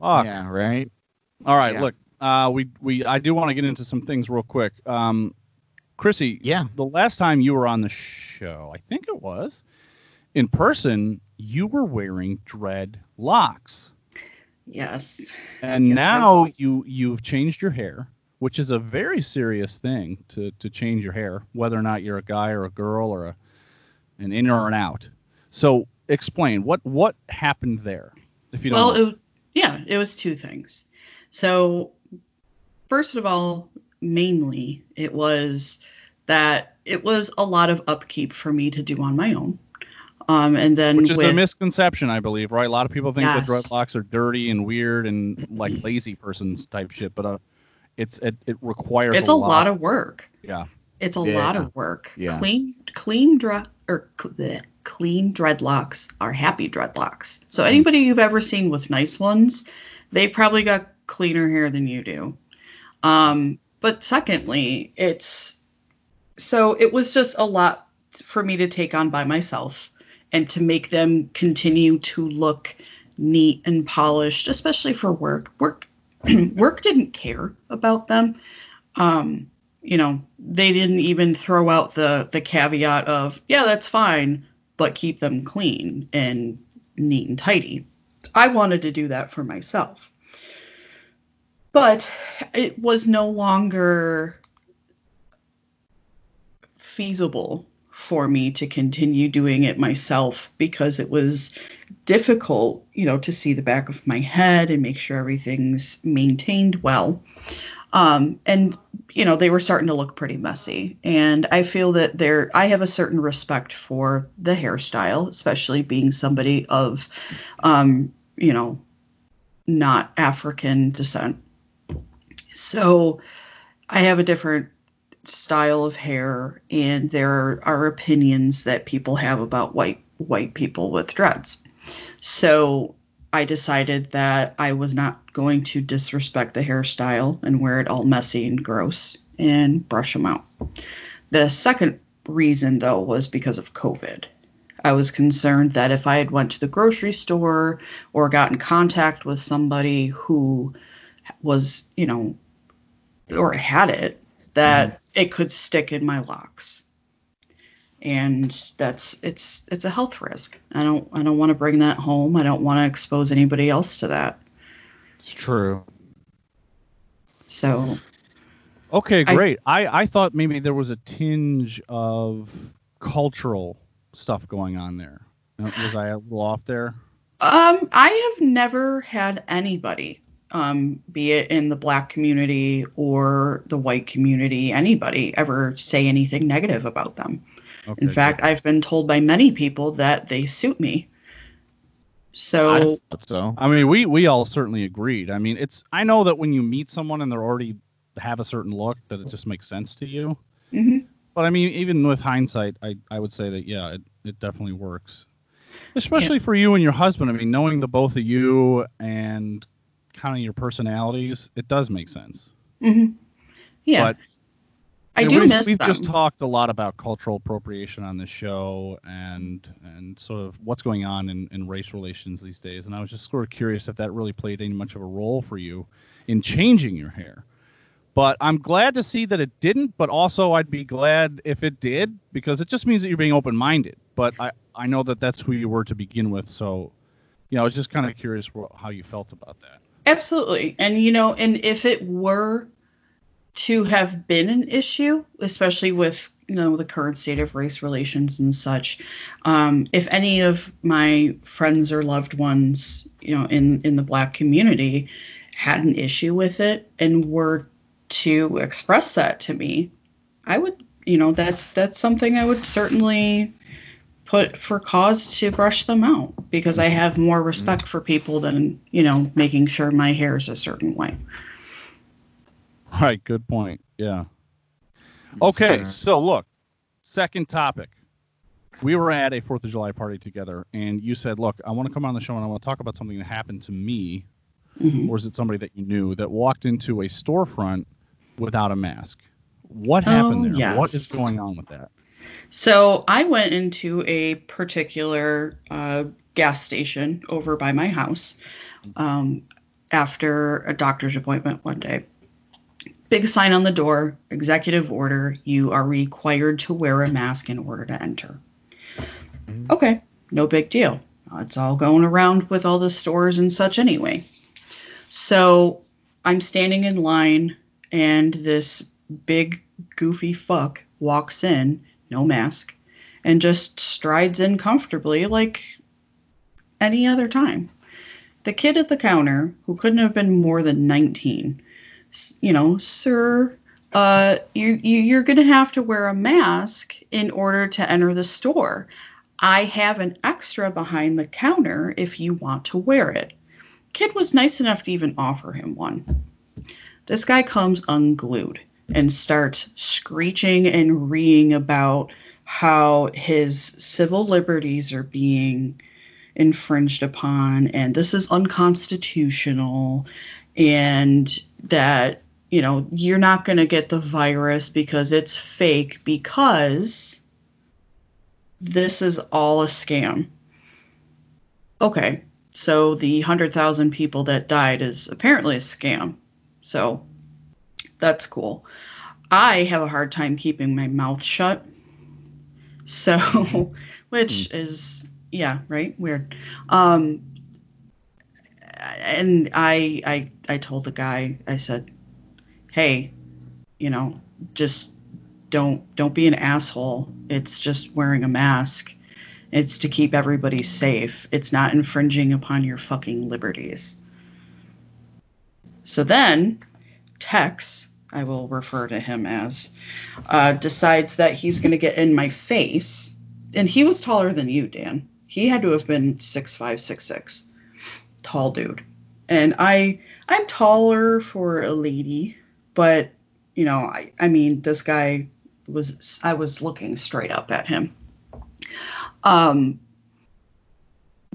Fuck. Yeah, right. All right, Yeah. look, uh, we we I do want to get into some things real quick. Um, Chrissy, Yeah, the last time you were on the show, I think it was in person, you were wearing dreadlocks, Yes. and Yes, now you you've changed your hair, which is a very serious thing to to change your hair, whether or not you're a guy or a girl or a an in or an out. So explain what what happened there, if you don't. Well, it, yeah, it was two things. So, first of all, mainly, it was that it was a lot of upkeep for me to do on my own. Um, and then Which is with, a misconception, I believe, right? A lot of people think that Yes. dreadlocks are dirty and weird and like lazy person's type shit, but uh, it's it, it requires it's a lot of work. yeah. It's a Yeah. lot of work. Yeah. Clean, clean, dre- or cl- bleh, clean dreadlocks are happy dreadlocks. So anybody you've ever seen with nice ones, they've probably got cleaner hair than you do. Um, but secondly, it's so it was just a lot for me to take on by myself and to make them continue to look neat and polished, especially for work. Work work didn't care about them. Um, you know, they didn't even throw out the the caveat of, yeah, that's fine, but keep them clean and neat and tidy. I wanted to do that for myself. But it was no longer feasible for me to continue doing it myself because it was difficult, you know, to see the back of my head and make sure everything's maintained well. Um, and you know, they were starting to look pretty messy. And I feel that there I have a certain respect for the hairstyle, especially being somebody of um, you know, not African descent. So I have a different style of hair and there are opinions that people have about white white people with dreads. So I decided that I was not going to disrespect the hairstyle and wear it all messy and gross and brush them out. The second reason though was because of COVID. I was concerned that if I had went to the grocery store or got in contact with somebody who was, you know, or had it, that mm-hmm. it could stick in my locks. And that's it's it's a health risk. I don't I don't want to bring that home. I don't want to expose anybody else to that. It's true. So Okay, great. I, I thought maybe there was a tinge of cultural stuff going on there. Was I a little off there? Um, I have never had anybody, um, be it in the black community or the white community, anybody ever say anything negative about them. Okay, In fact, I've been told by many people that they suit me. So I thought so. I mean, we we all certainly agreed. I mean, it's I know that when you meet someone and they're already have a certain look, that it just makes sense to you. mhm. But I mean, even with hindsight, I, I would say that yeah, it, it definitely works. Especially for you and your husband. I mean, knowing the both of you and kind of your personalities, it does make sense. Mhm. yeah, But I do miss We've them. just talked a lot about cultural appropriation on this show and and sort of what's going on in, in race relations these days. And I was just sort of curious if that really played any much of a role for you in changing your hair. But I'm glad to see that it didn't, but also I'd be glad if it did because it just means that you're being open minded. But I, I know that that's who you were to begin with. So, you know, I was just kind of curious how you felt about that. Absolutely. And you know, and if it were to have been an issue, especially with you know the current state of race relations and such, um, if any of my friends or loved ones, you know, in in the black community had an issue with it and were to express that to me, I would, you know, that's that's something I would certainly put for cause to brush them out because I have more respect for people than, you know, making sure my hair is a certain way. Right. Good point. Yeah. Okay, so look, second topic. We were at a Fourth of July party together, and you said, "Look, I want to come on the show and I want to talk about something that happened to me, Mhm. or is it somebody that you knew that walked into a storefront without a mask? What Oh, happened there? What is going on with that? So I went into a particular uh, gas station over by my house um, after a doctor's appointment one day. Big sign on the door, executive order, you are required to wear a mask in order to enter. Mhm. Okay, no big deal. It's all going around with all the stores and such anyway. So I'm standing in line, and this big, goofy fuck walks in, no mask, and just strides in comfortably like any other time. The kid at the counter, who couldn't have been more than 19, s- you know, sir, uh, you, you, you're going to have to wear a mask in order to enter the store. I have an extra behind the counter if you want to wear it. Kid was nice enough to even offer him one. This guy comes unglued and starts screeching and reeing about how his civil liberties are being infringed upon and this is unconstitutional and that you know you're not going to get the virus because it's fake because this is all a scam okay so the 100,000 people that died is apparently a scam so that's cool I have a hard time keeping my mouth shut. So, which is yeah, right? Weird. Um and I I I told the guy I said, "Hey, you know, just don't don't be an asshole. It's just wearing a mask. It's to keep everybody safe. It's not infringing upon your fucking liberties." So then Tex I will refer to him as, uh, decides that he's going to get in my face. And he was taller than you, Dan. He had to have been six five, six six, tall dude. And I, I'm taller for a lady, but you know, I, I mean, this guy was, I was looking straight up at him. Um,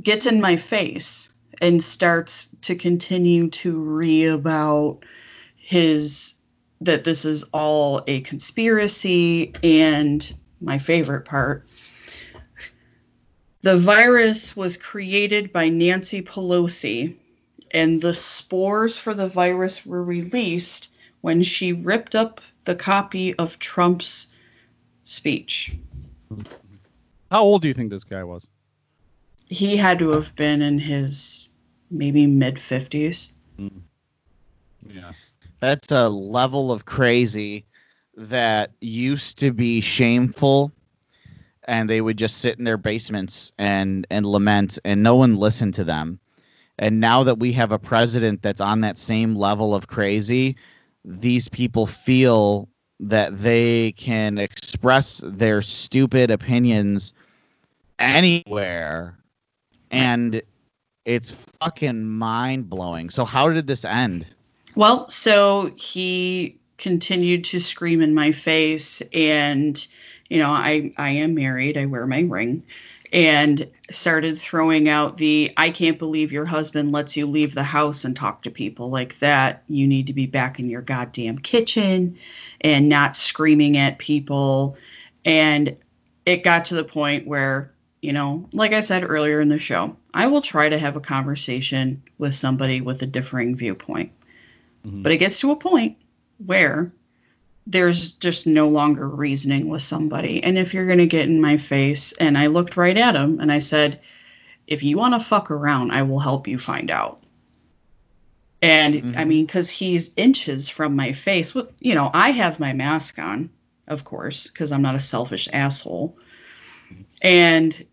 gets in my face and starts to continue to re about his that this is all a conspiracy and my favorite part the virus was created by Nancy Pelosi and the spores for the virus were released when she ripped up the copy of Trump's speech How old do you think this guy was? he had to have been in his maybe mid 50s hmm. Yeah. That's a level of crazy that used to be shameful and they would just sit in their basements and and lament and no one listened to them. And now that we have a president that's on that same level of crazy these people feel that they can express their stupid opinions anywhere. And it's fucking mind blowing so how did this end? Well, so he continued to scream in my face and you know, I I am married, I wear my ring and started throwing out the I can't believe your husband lets you leave the house and talk to people like that. You need to be back in your goddamn kitchen and not screaming at people and it got to the point where you know, like I said earlier in the show, I will try to have a conversation with somebody with a differing viewpoint. Mhm. But it gets to a point where there's just no longer reasoning with somebody. And if you're going to get in my face, and I looked right at him and I said, if you want to fuck around, I will help you find out. And I Mhm. mean, because he's inches from my face. Well, you know, I have my mask on, of course, because I'm not a selfish asshole. And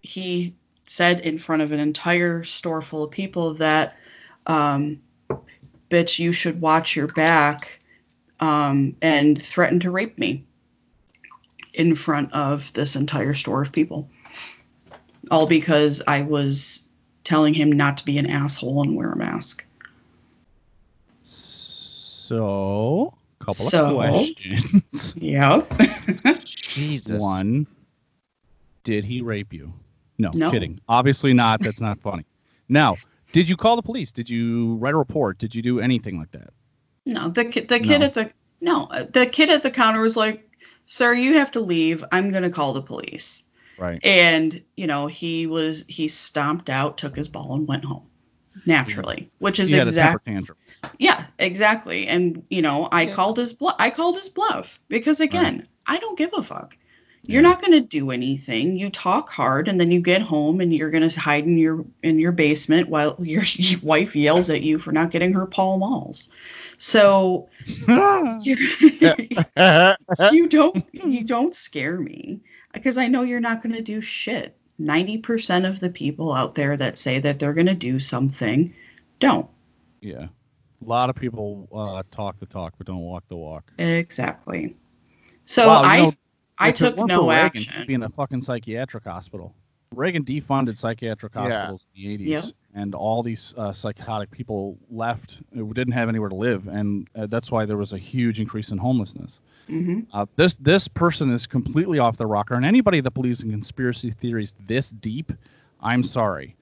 he said in front of an entire store full of people that, um, bitch, you should watch your back, um, and threatened to rape me in front of this entire store of people. All because I was telling him not to be an asshole and wear a mask. So, couple So? of questions. Yep. jesus One, did he rape you? No, No. kidding. Obviously not. That's not funny. Now, did you call the police? Did you write a report? Did you do anything like that? No, the ki- the kid No. at the no, the kid at the counter was like, "Sir, you have to leave. I'm going to call the police." Right. And, you know, he was he stomped out, took his ball and went home. Naturally, which is He had a temper exactly. Yeah, exactly. And you know, I Yeah. called his bluff. I called his bluff because again, I don't give a fuck. You're Yeah. not going to do anything. You talk hard, and then you get home, and you're going to hide in your in your basement while your, your wife yells at you for not getting her Pall Malls. So you're, don't you don't scare me because I know you're not going to do shit. Ninety percent of the people out there that say that they're going to do something don't. yeah. A lot of people uh, talk the talk, but don't walk the walk. Exactly. So Wow, you I know, I took weren't no action. he'd be in a fucking psychiatric hospital. Reagan defunded psychiatric Yeah. hospitals in the 80s, Yeah. and all these uh, psychotic people left, uh, didn't have anywhere to live, and uh, that's why there was a huge increase in homelessness. hmm Uh, this this person is completely off the rocker, and anybody that believes in conspiracy theories this deep, I'm sorry,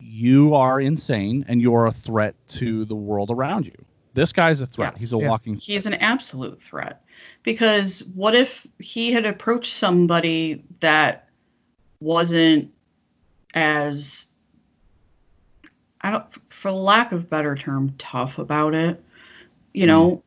you are insane, and you're a threat to the world around you. This guy's a threat. Yes. He's a Yeah. walking. He's an absolute threat. Because what if he had approached somebody that wasn't as I don't for lack of better term tough about it. You know,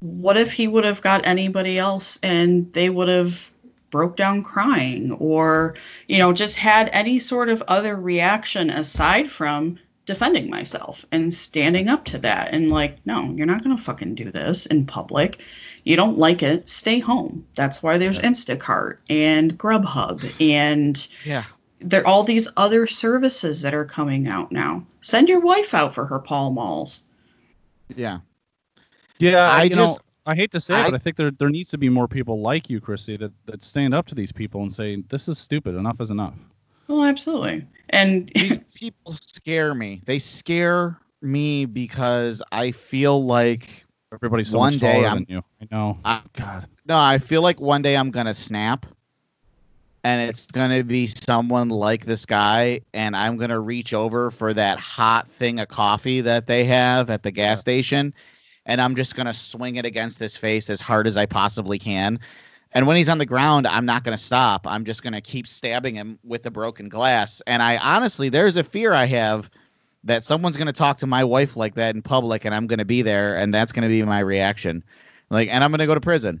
hmm. what if he would have got anybody else and they would have broke down crying or you know just had any sort of other reaction aside from defending myself and standing up to that and like no you're not going to fucking do this in public you don't like it stay home. That's why there's Yeah. instacart and grubhub and yeah. there are all these other services that are coming out now. Send your wife out for her Pall Malls. Yeah. Yeah, I you know, just- I hate to say it, but I think there there needs to be more people like you, Chrissy, that, that stand up to these people and say this is stupid. Enough is enough. well absolutely. And these people scare me. They scare me because i feel like Everybody's so One day I'm- you. I know. I- God. No, I feel like one day I'm gonna snap, and it's gonna be someone like this guy, and I'm gonna reach over for that hot thing of coffee that they have at the gas Yeah. station, and I'm just gonna swing it against his face as hard as I possibly can. And when he's on the ground, I'm not gonna stop. I'm just gonna keep stabbing him with the broken glass. And I honestly, there's a fear I have that someone's gonna talk to my wife like that in public, and I'm gonna be there, and that's gonna be my reaction. Like, and I'm gonna go to prison.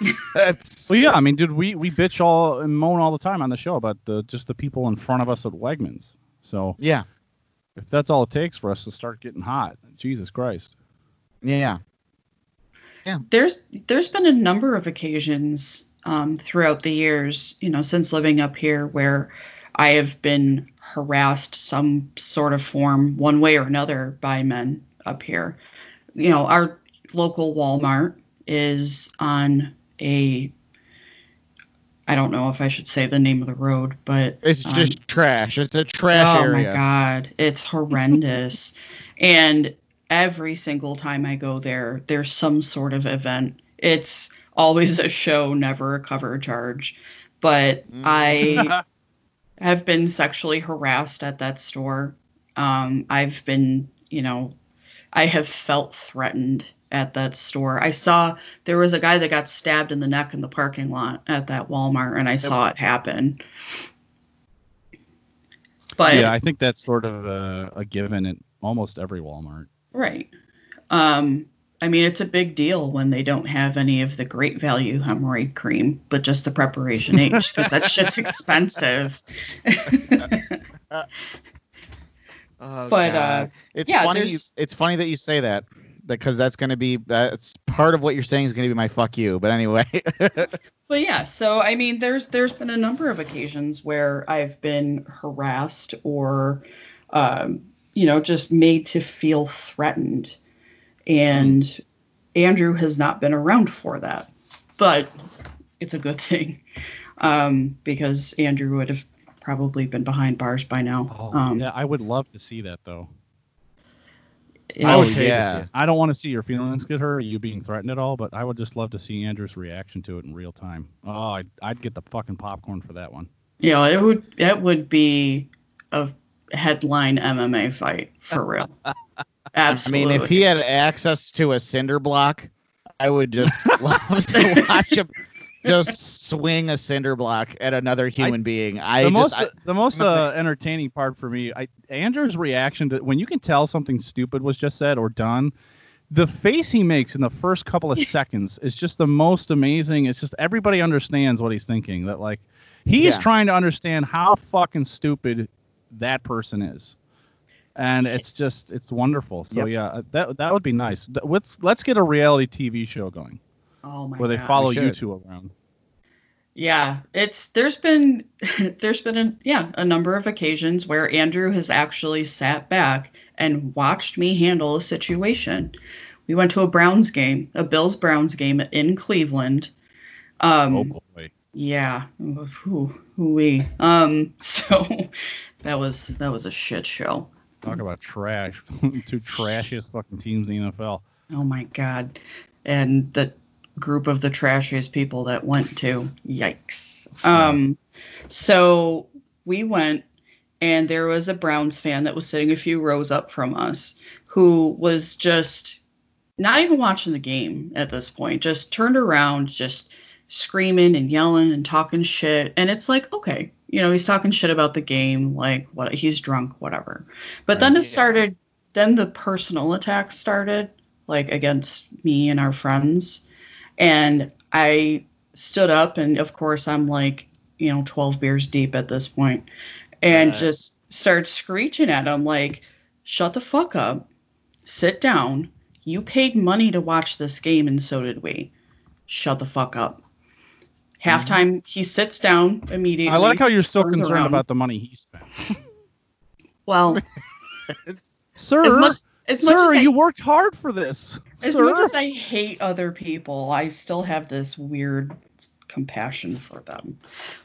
That's Well, yeah. I mean, dude, we we bitch all and moan all the time on the show about the just the people in front of us at Wegmans. So yeah, if that's all it takes for us to start getting hot, Jesus Christ. yeah, Yeah. there's there's been a number of occasions um, throughout the years, you know, since living up here, where I have been harassed some sort of form, one way or another, by men up here. You know, our local Walmart is on a I don't know if I should say the name of the road, but It's um, just trash. It's a trash oh area. my god, it's horrendous. and every single time I go there, there's some sort of event. It's always a show, never a cover charge. But Mm. I have been sexually harassed at that store. Um, I've been, you know, I have felt threatened at that store. I saw there was a guy that got stabbed in the neck in the parking lot at that Walmart, and I saw it happen. But yeah, I think that's sort of a, a given at almost every Walmart. right, um, I mean, it's a big deal when they don't have any of the great value hemorrhoid cream, but just the preparation H because that shit's expensive. Oh, But, uh, it's yeah, funny. You, it's funny that you say that because that's going to be that's part of what you're saying is going to be my fuck you. But anyway, But yeah, so I mean, there's there's been a number of occasions where I've been harassed or, um, you know, just made to feel threatened, and Andrew has not been around for that, but it's a good thing, um, because Andrew would have probably been behind bars by now. um, yeah, I would love to see that though. yeah. I Oh, would pay yeah. I don't want to see your feelings get hurt you being threatened at all, but I would just love to see Andrew's reaction to it in real time. Oh, I'd, I'd get the fucking popcorn for that one. Yeah, it would it would be a headline MMA fight for real. I mean, if he had access to a cinder block, I would just love to watch him just swing a cinder block at another human being. I the just most I- the most uh, entertaining part for me, I, Andrew's reaction to when you can tell something stupid was just said or done, the face he makes in the first couple of seconds is just the most amazing. It's just everybody understands what he's thinking. That like he is Yeah. trying to understand how fucking stupid that person is. And it's just it's wonderful. So Yep. yeah, uh, that that would be nice. Let's let's get a reality TV show going oh my where they God. follow you should. two around. Yeah, it's there's been there's been a yeah a number of occasions where Andrew has actually sat back and watched me handle a situation. We went to a Browns game, a Bills Browns game in Cleveland. Um, oh boy. Yeah, who who we um so that was that was a shit show. Talk about trash. Two trashiest fucking teams in the NFL. Oh my god. And the group of the trashiest people that went to. Yikes. Um so we went and there was a Browns fan that was sitting a few rows up from us who was just not even watching the game at this point, just turned around, just screaming and yelling and talking shit. And it's like, okay, you know, he's talking shit about the game, like what he's drunk, whatever. But then it yeah. started, then the personal attacks started, like against me and our friends. And I stood up, and of course, I'm like, you know, 12 beers deep at this point, and Right. just started screeching at him, like, shut the fuck up, sit down. You paid money to watch this game, and so did we. Shut the fuck up. Halftime, he sits down immediately. I like how you're still concerned around. about the money he spent. Well, Sir, as much as much sir, as I, you worked hard for this. as sir. much as I hate other people, I still have this weird compassion for them.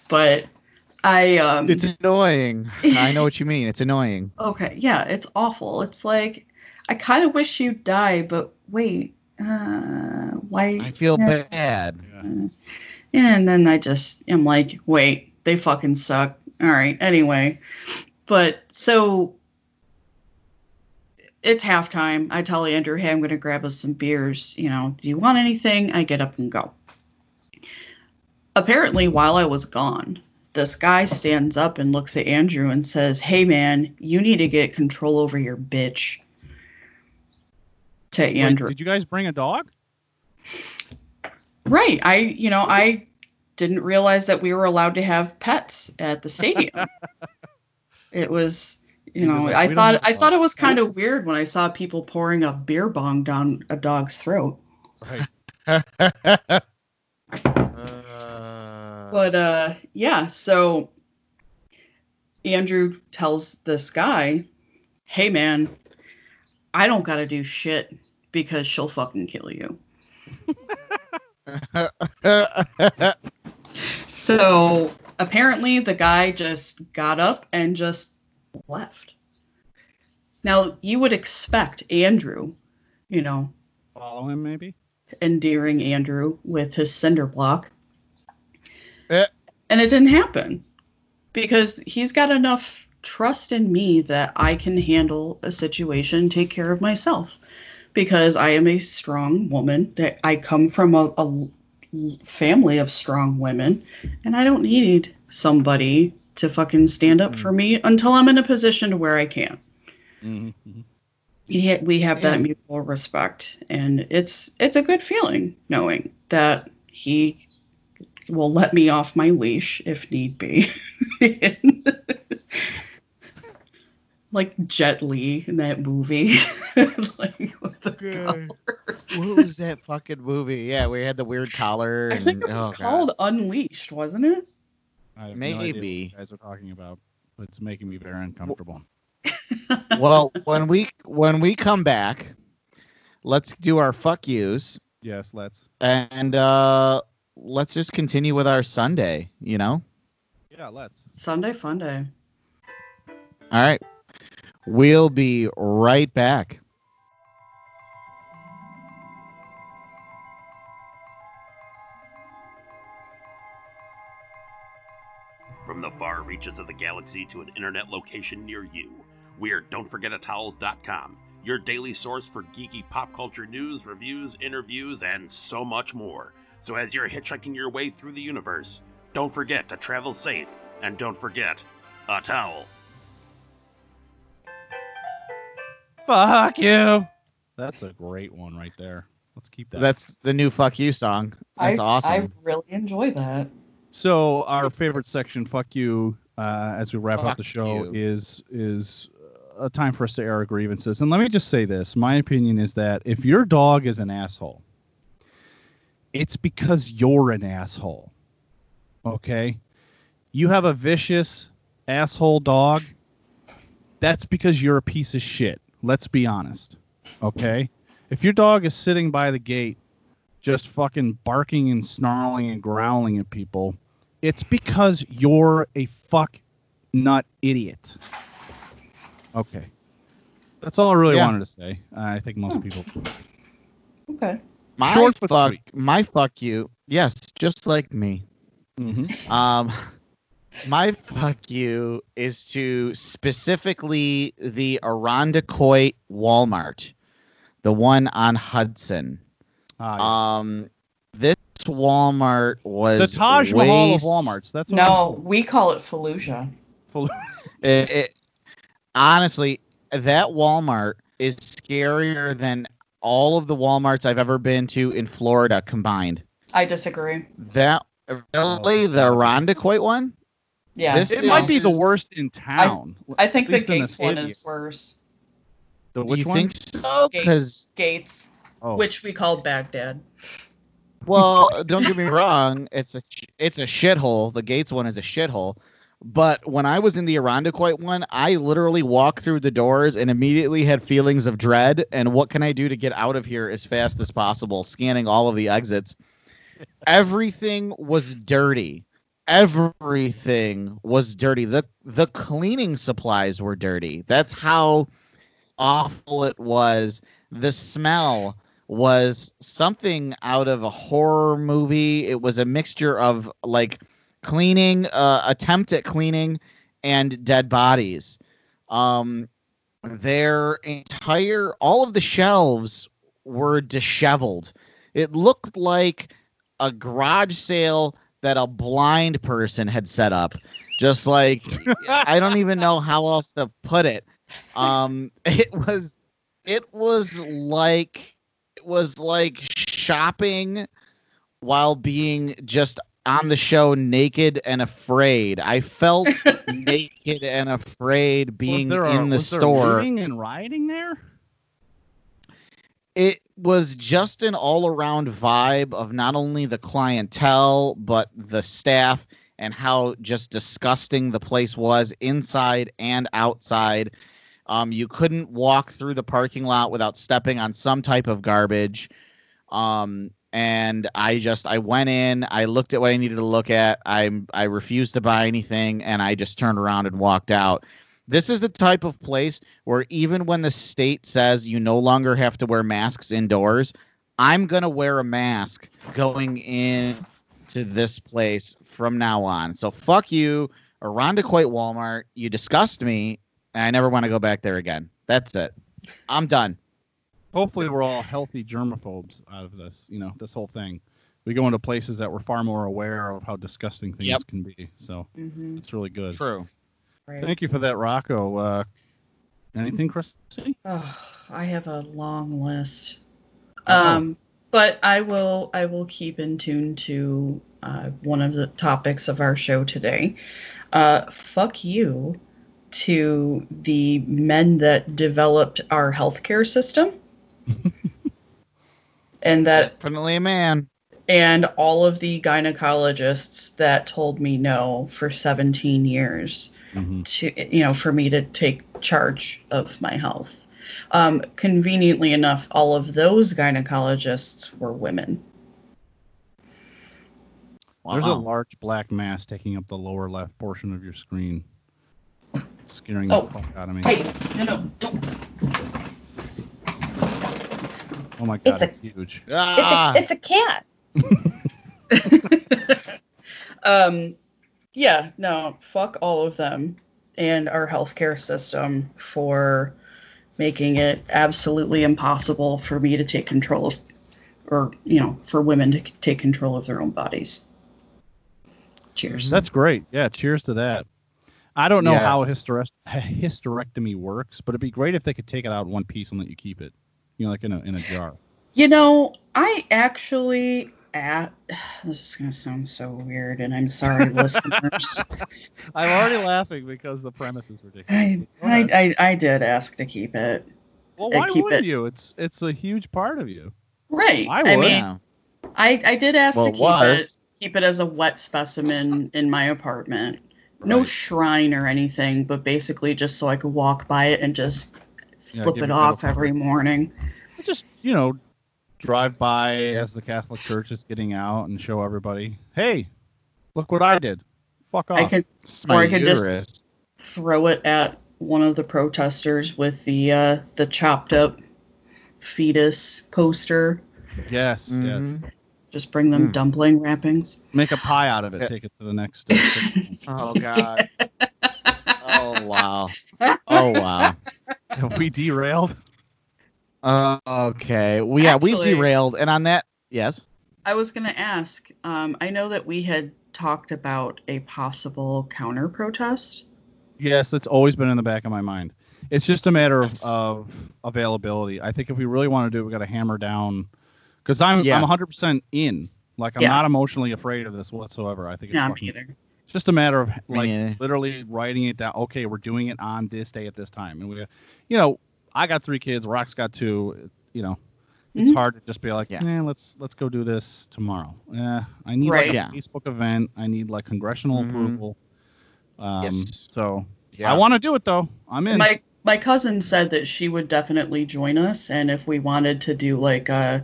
But I um it's annoying. I know what you mean. It's annoying. okay, yeah, it's awful. It's like I kind of wish you'd die, but wait, uh why I feel Yeah. bad. And then I just am like, wait, they fucking suck. All right, anyway. But so it's halftime. I tell Andrew, hey, I'm going to grab us some beers. You know, do you want anything? I get up and go. Apparently, while I was gone, this guy stands up and looks at Andrew and says, hey, man, you need to get control over your bitch. To Wait, Andrew. did you guys bring a dog? Right. I, you know, I didn't realize that we were allowed to have pets at the stadium. it was, you know, like, I thought I thought it was kind of weird when I saw people pouring a beer bong down a dog's throat. Right. uh, But uh yeah, so Andrew tells this guy, "Hey man, I don't got to do shit because she'll fucking kill you." So apparently the guy just got up and just left. Now you would expect Andrew, you know, Follow him, maybe. endearing Andrew with his cinder block. Eh. And it didn't happen because he's got enough trust in me that I can handle a situation, take care of myself. Because I am a strong woman, that I come from a, a family of strong women, and I don't need somebody to fucking stand up for me until I'm in a position to where I can Mm-hmm. he, we have that Yeah. mutual respect and it's it's a good feeling knowing that he will let me off my leash if need be like jet Li in that movie like with the Okay. collar. what was that fucking movie? Yeah, we had the weird collar. i think it was oh, God. called unleashed wasn't it I have no idea what Maybe. you guys are talking about, but it's making me very uncomfortable. well, when we when we come back, let's do our fuck yous Yes, let's. and uh let's just continue with our Sunday, you know? Yeah, let's. sunday fun day All right. We'll be right back. From the far reaches of the galaxy to an internet location near you, we're Don'tForgetATowel.com, your daily source for geeky pop culture news, reviews, interviews, and so much more. So as you're hitchhiking your way through the universe, don't forget to travel safe, and don't forget a towel. Fuck you. That's a great one right there. Let's keep that. That's the new fuck you song. That's I, awesome. i really enjoy that So our favorite section, "Fuck You," uh, as we wrap up the show, you. is is a time for us to air our grievances. And let me just say this: my opinion is that if your dog is an asshole, it's because you're an asshole. Okay, you have a vicious asshole dog. That's because you're a piece of shit. Let's be honest. Okay, if your dog is sitting by the gate just fucking barking and snarling and growling at people, it's because you're a fuck nut idiot. Okay. That's all I really Yeah. wanted to say. Uh, I think most people. okay my short but fuck sweet. my fuck you. Yes, just like me. Mhm. Um, my fuck you is to specifically the Irondequoit Walmart, the one on Hudson. Ah, Um, this Walmart was the Taj way Mahal of Walmarts. That's what no we call it fallujah I'm- It, it, honestly, that Walmart is scarier than all of the Walmarts I've ever been to in Florida combined. i disagree That really the Irondequoit one? yeah This It might be the worst in town. I think the least in the Gates one is worse. The which you one? think so? Gates. Because Gates, oh. which we call Baghdad. well, don't get me wrong, it's a it's a shithole. The Gates one is a shithole. But when I was in the Irondequoit one, I literally walked through the doors and immediately had feelings of dread. And what can I do to get out of here as fast as possible? Scanning all of the exits. Everything was dirty. Everything was dirty. The the cleaning supplies were dirty. That's how awful it was. The smell was something out of a horror movie. It was a mixture of like cleaning, uh, attempt at cleaning, and dead bodies. Um, their entire, all of the shelves were disheveled. It looked like a garage sale that a blind person had set up. Just like I don't even know how else to put it. Um, it was, it was like, was like shopping while being just on the show naked and afraid. I felt naked and afraid being was there a, in the was store. looting and rioting there? It was just an all around vibe of not only the clientele, but the staff and how just disgusting the place was inside and outside. Um, you couldn't walk through the parking lot without stepping on some type of garbage. Um, and I just I went in, I looked at what I needed to look at. I I refused to buy anything, and I just turned around and walked out. This is the type of place where even when the state says you no longer have to wear masks indoors, I'm gonna wear a mask going in to this place from now on. So fuck you, Irondequoit Walmart. You disgust me, and I never want to go back there again. That's it. I'm done. Hopefully, we're all healthy germaphobes out of this. You know, this whole thing. We go into places that we're far more aware of how disgusting things Yep. can be. So Mm-hmm. it's really good. True. Right. Thank you for that, Rocco. Uh, anything, Chrissy? Oh, I have a long list. Uh-oh. Um, but I will I will keep in tune to uh, one of the topics of our show today. Uh, fuck you to the men that developed our healthcare system. and that Definitely a man. and all of the gynecologists that told me no for 17 years Mhm. to you know for me to take charge of my health um, conveniently enough all of those gynecologists were women Wow. There's a large black mass taking up the lower left portion of your screen. It's scaring Oh. the fuck out of me. hey no no don't Oh my god, It's it's, a- huge. Ah, it's a cat um yeah no fuck all of them and our healthcare system for making it absolutely impossible for me to take control of or you know for women to take control of their own bodies cheers That's great. Yeah, cheers to that. I don't know Yeah. how a hysterect- a hysterectomy works, but it'd be great if they could take it out in one piece and let you keep it. You know, like in a in a jar. You know, I actually at this is gonna sound so weird, and I'm sorry, listeners. I'm already laughing because the premise is ridiculous. I, I. I I did ask to keep it. well, uh, why keep wouldn't it- you? It's it's a huge part of you. Right. I I, mean, yeah. I I did ask Well, to keep was. it keep it as a wet specimen in my apartment. No shrine or anything, but basically just so I could walk by it and just flip give it it off little- every morning. Just you know, drive by as the Catholic Church is getting out and show everybody, hey, look what I did. Fuck off. I could Or my I could just- throw it at one of the protesters with the uh, the chopped up fetus poster. yes, yes. Just bring them Mm. dumpling wrappings. Make a pie out of it. Yeah. Take it to the next. Uh. Oh god. oh wow. Oh wow. Have we derailed? Uh, okay. We yeah we've derailed, and on that, yes. I was gonna ask. Um, I know that we had talked about a possible counter protest. Yes, it's always been in the back of my mind. It's just a matter of, Yes. of availability. I think if we really want to do it, we got to hammer down. Because I'm Yeah. I'm 100% in. Like I'm Yeah. not emotionally afraid of this whatsoever. I think it's fucking- either. it's just a matter of like neither. literally writing it down. Okay, we're doing it on this day at this time, and we, you know, I got three kids. Rock's got two. You know, it's Mhm. hard to just be like, Yeah. yeah, let's let's go do this tomorrow. Yeah, I need Right. like a Yeah. Facebook event. I need like congressional Mhm. approval. Um, Yes. So Yeah. I want to do it though. I'm in. My my cousin said that she would definitely join us, and if we wanted to do like a,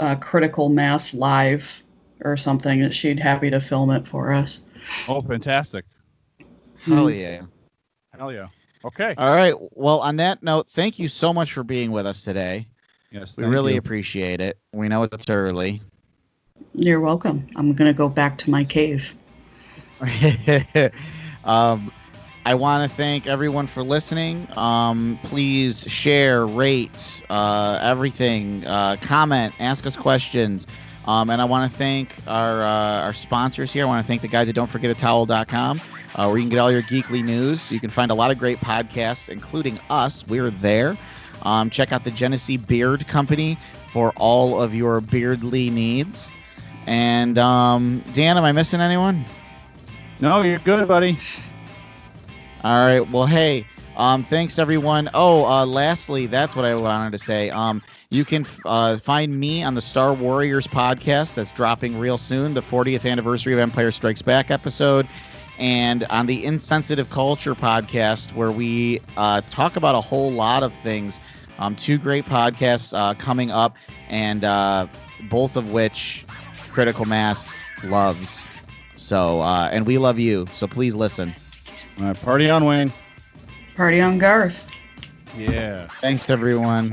a critical mass live or something, and she'd happy to film it for us. oh, fantastic! Hell yeah. Hell yeah. Okay. All right. Well, on that note, thank you so much for being with us today. yes. We really you. appreciate it. We know it's early. You're welcome. I'm gonna go back to my cave. um, I want to thank everyone for listening. Um, please share, rate, uh, everything, uh, comment, ask us questions. Um, and I want to thank our uh, our sponsors here. I want to thank the guys at Don'tForgetATowel.com, uh, where you can get all your geekly news. You can find a lot of great podcasts, including us. We're there. Um, check out the Genesee Beard Company for all of your beardly needs. And um, Dan, am I missing anyone? No, you're good, buddy. All right. Well, hey, um, thanks everyone. Oh, uh, lastly, that's what I wanted to say. Um, You can uh, find me on the Star Warriors podcast that's dropping real soon, the 40th anniversary of Empire Strikes Back episode, and on the Insensitive Culture podcast, where we uh, talk about a whole lot of things. Um, two great podcasts uh, coming up, and uh, both of which Critical Mass loves. So, uh, and we love you. So please listen. All right, party on, Wayne. Party on Garth. Yeah. Thanks, everyone.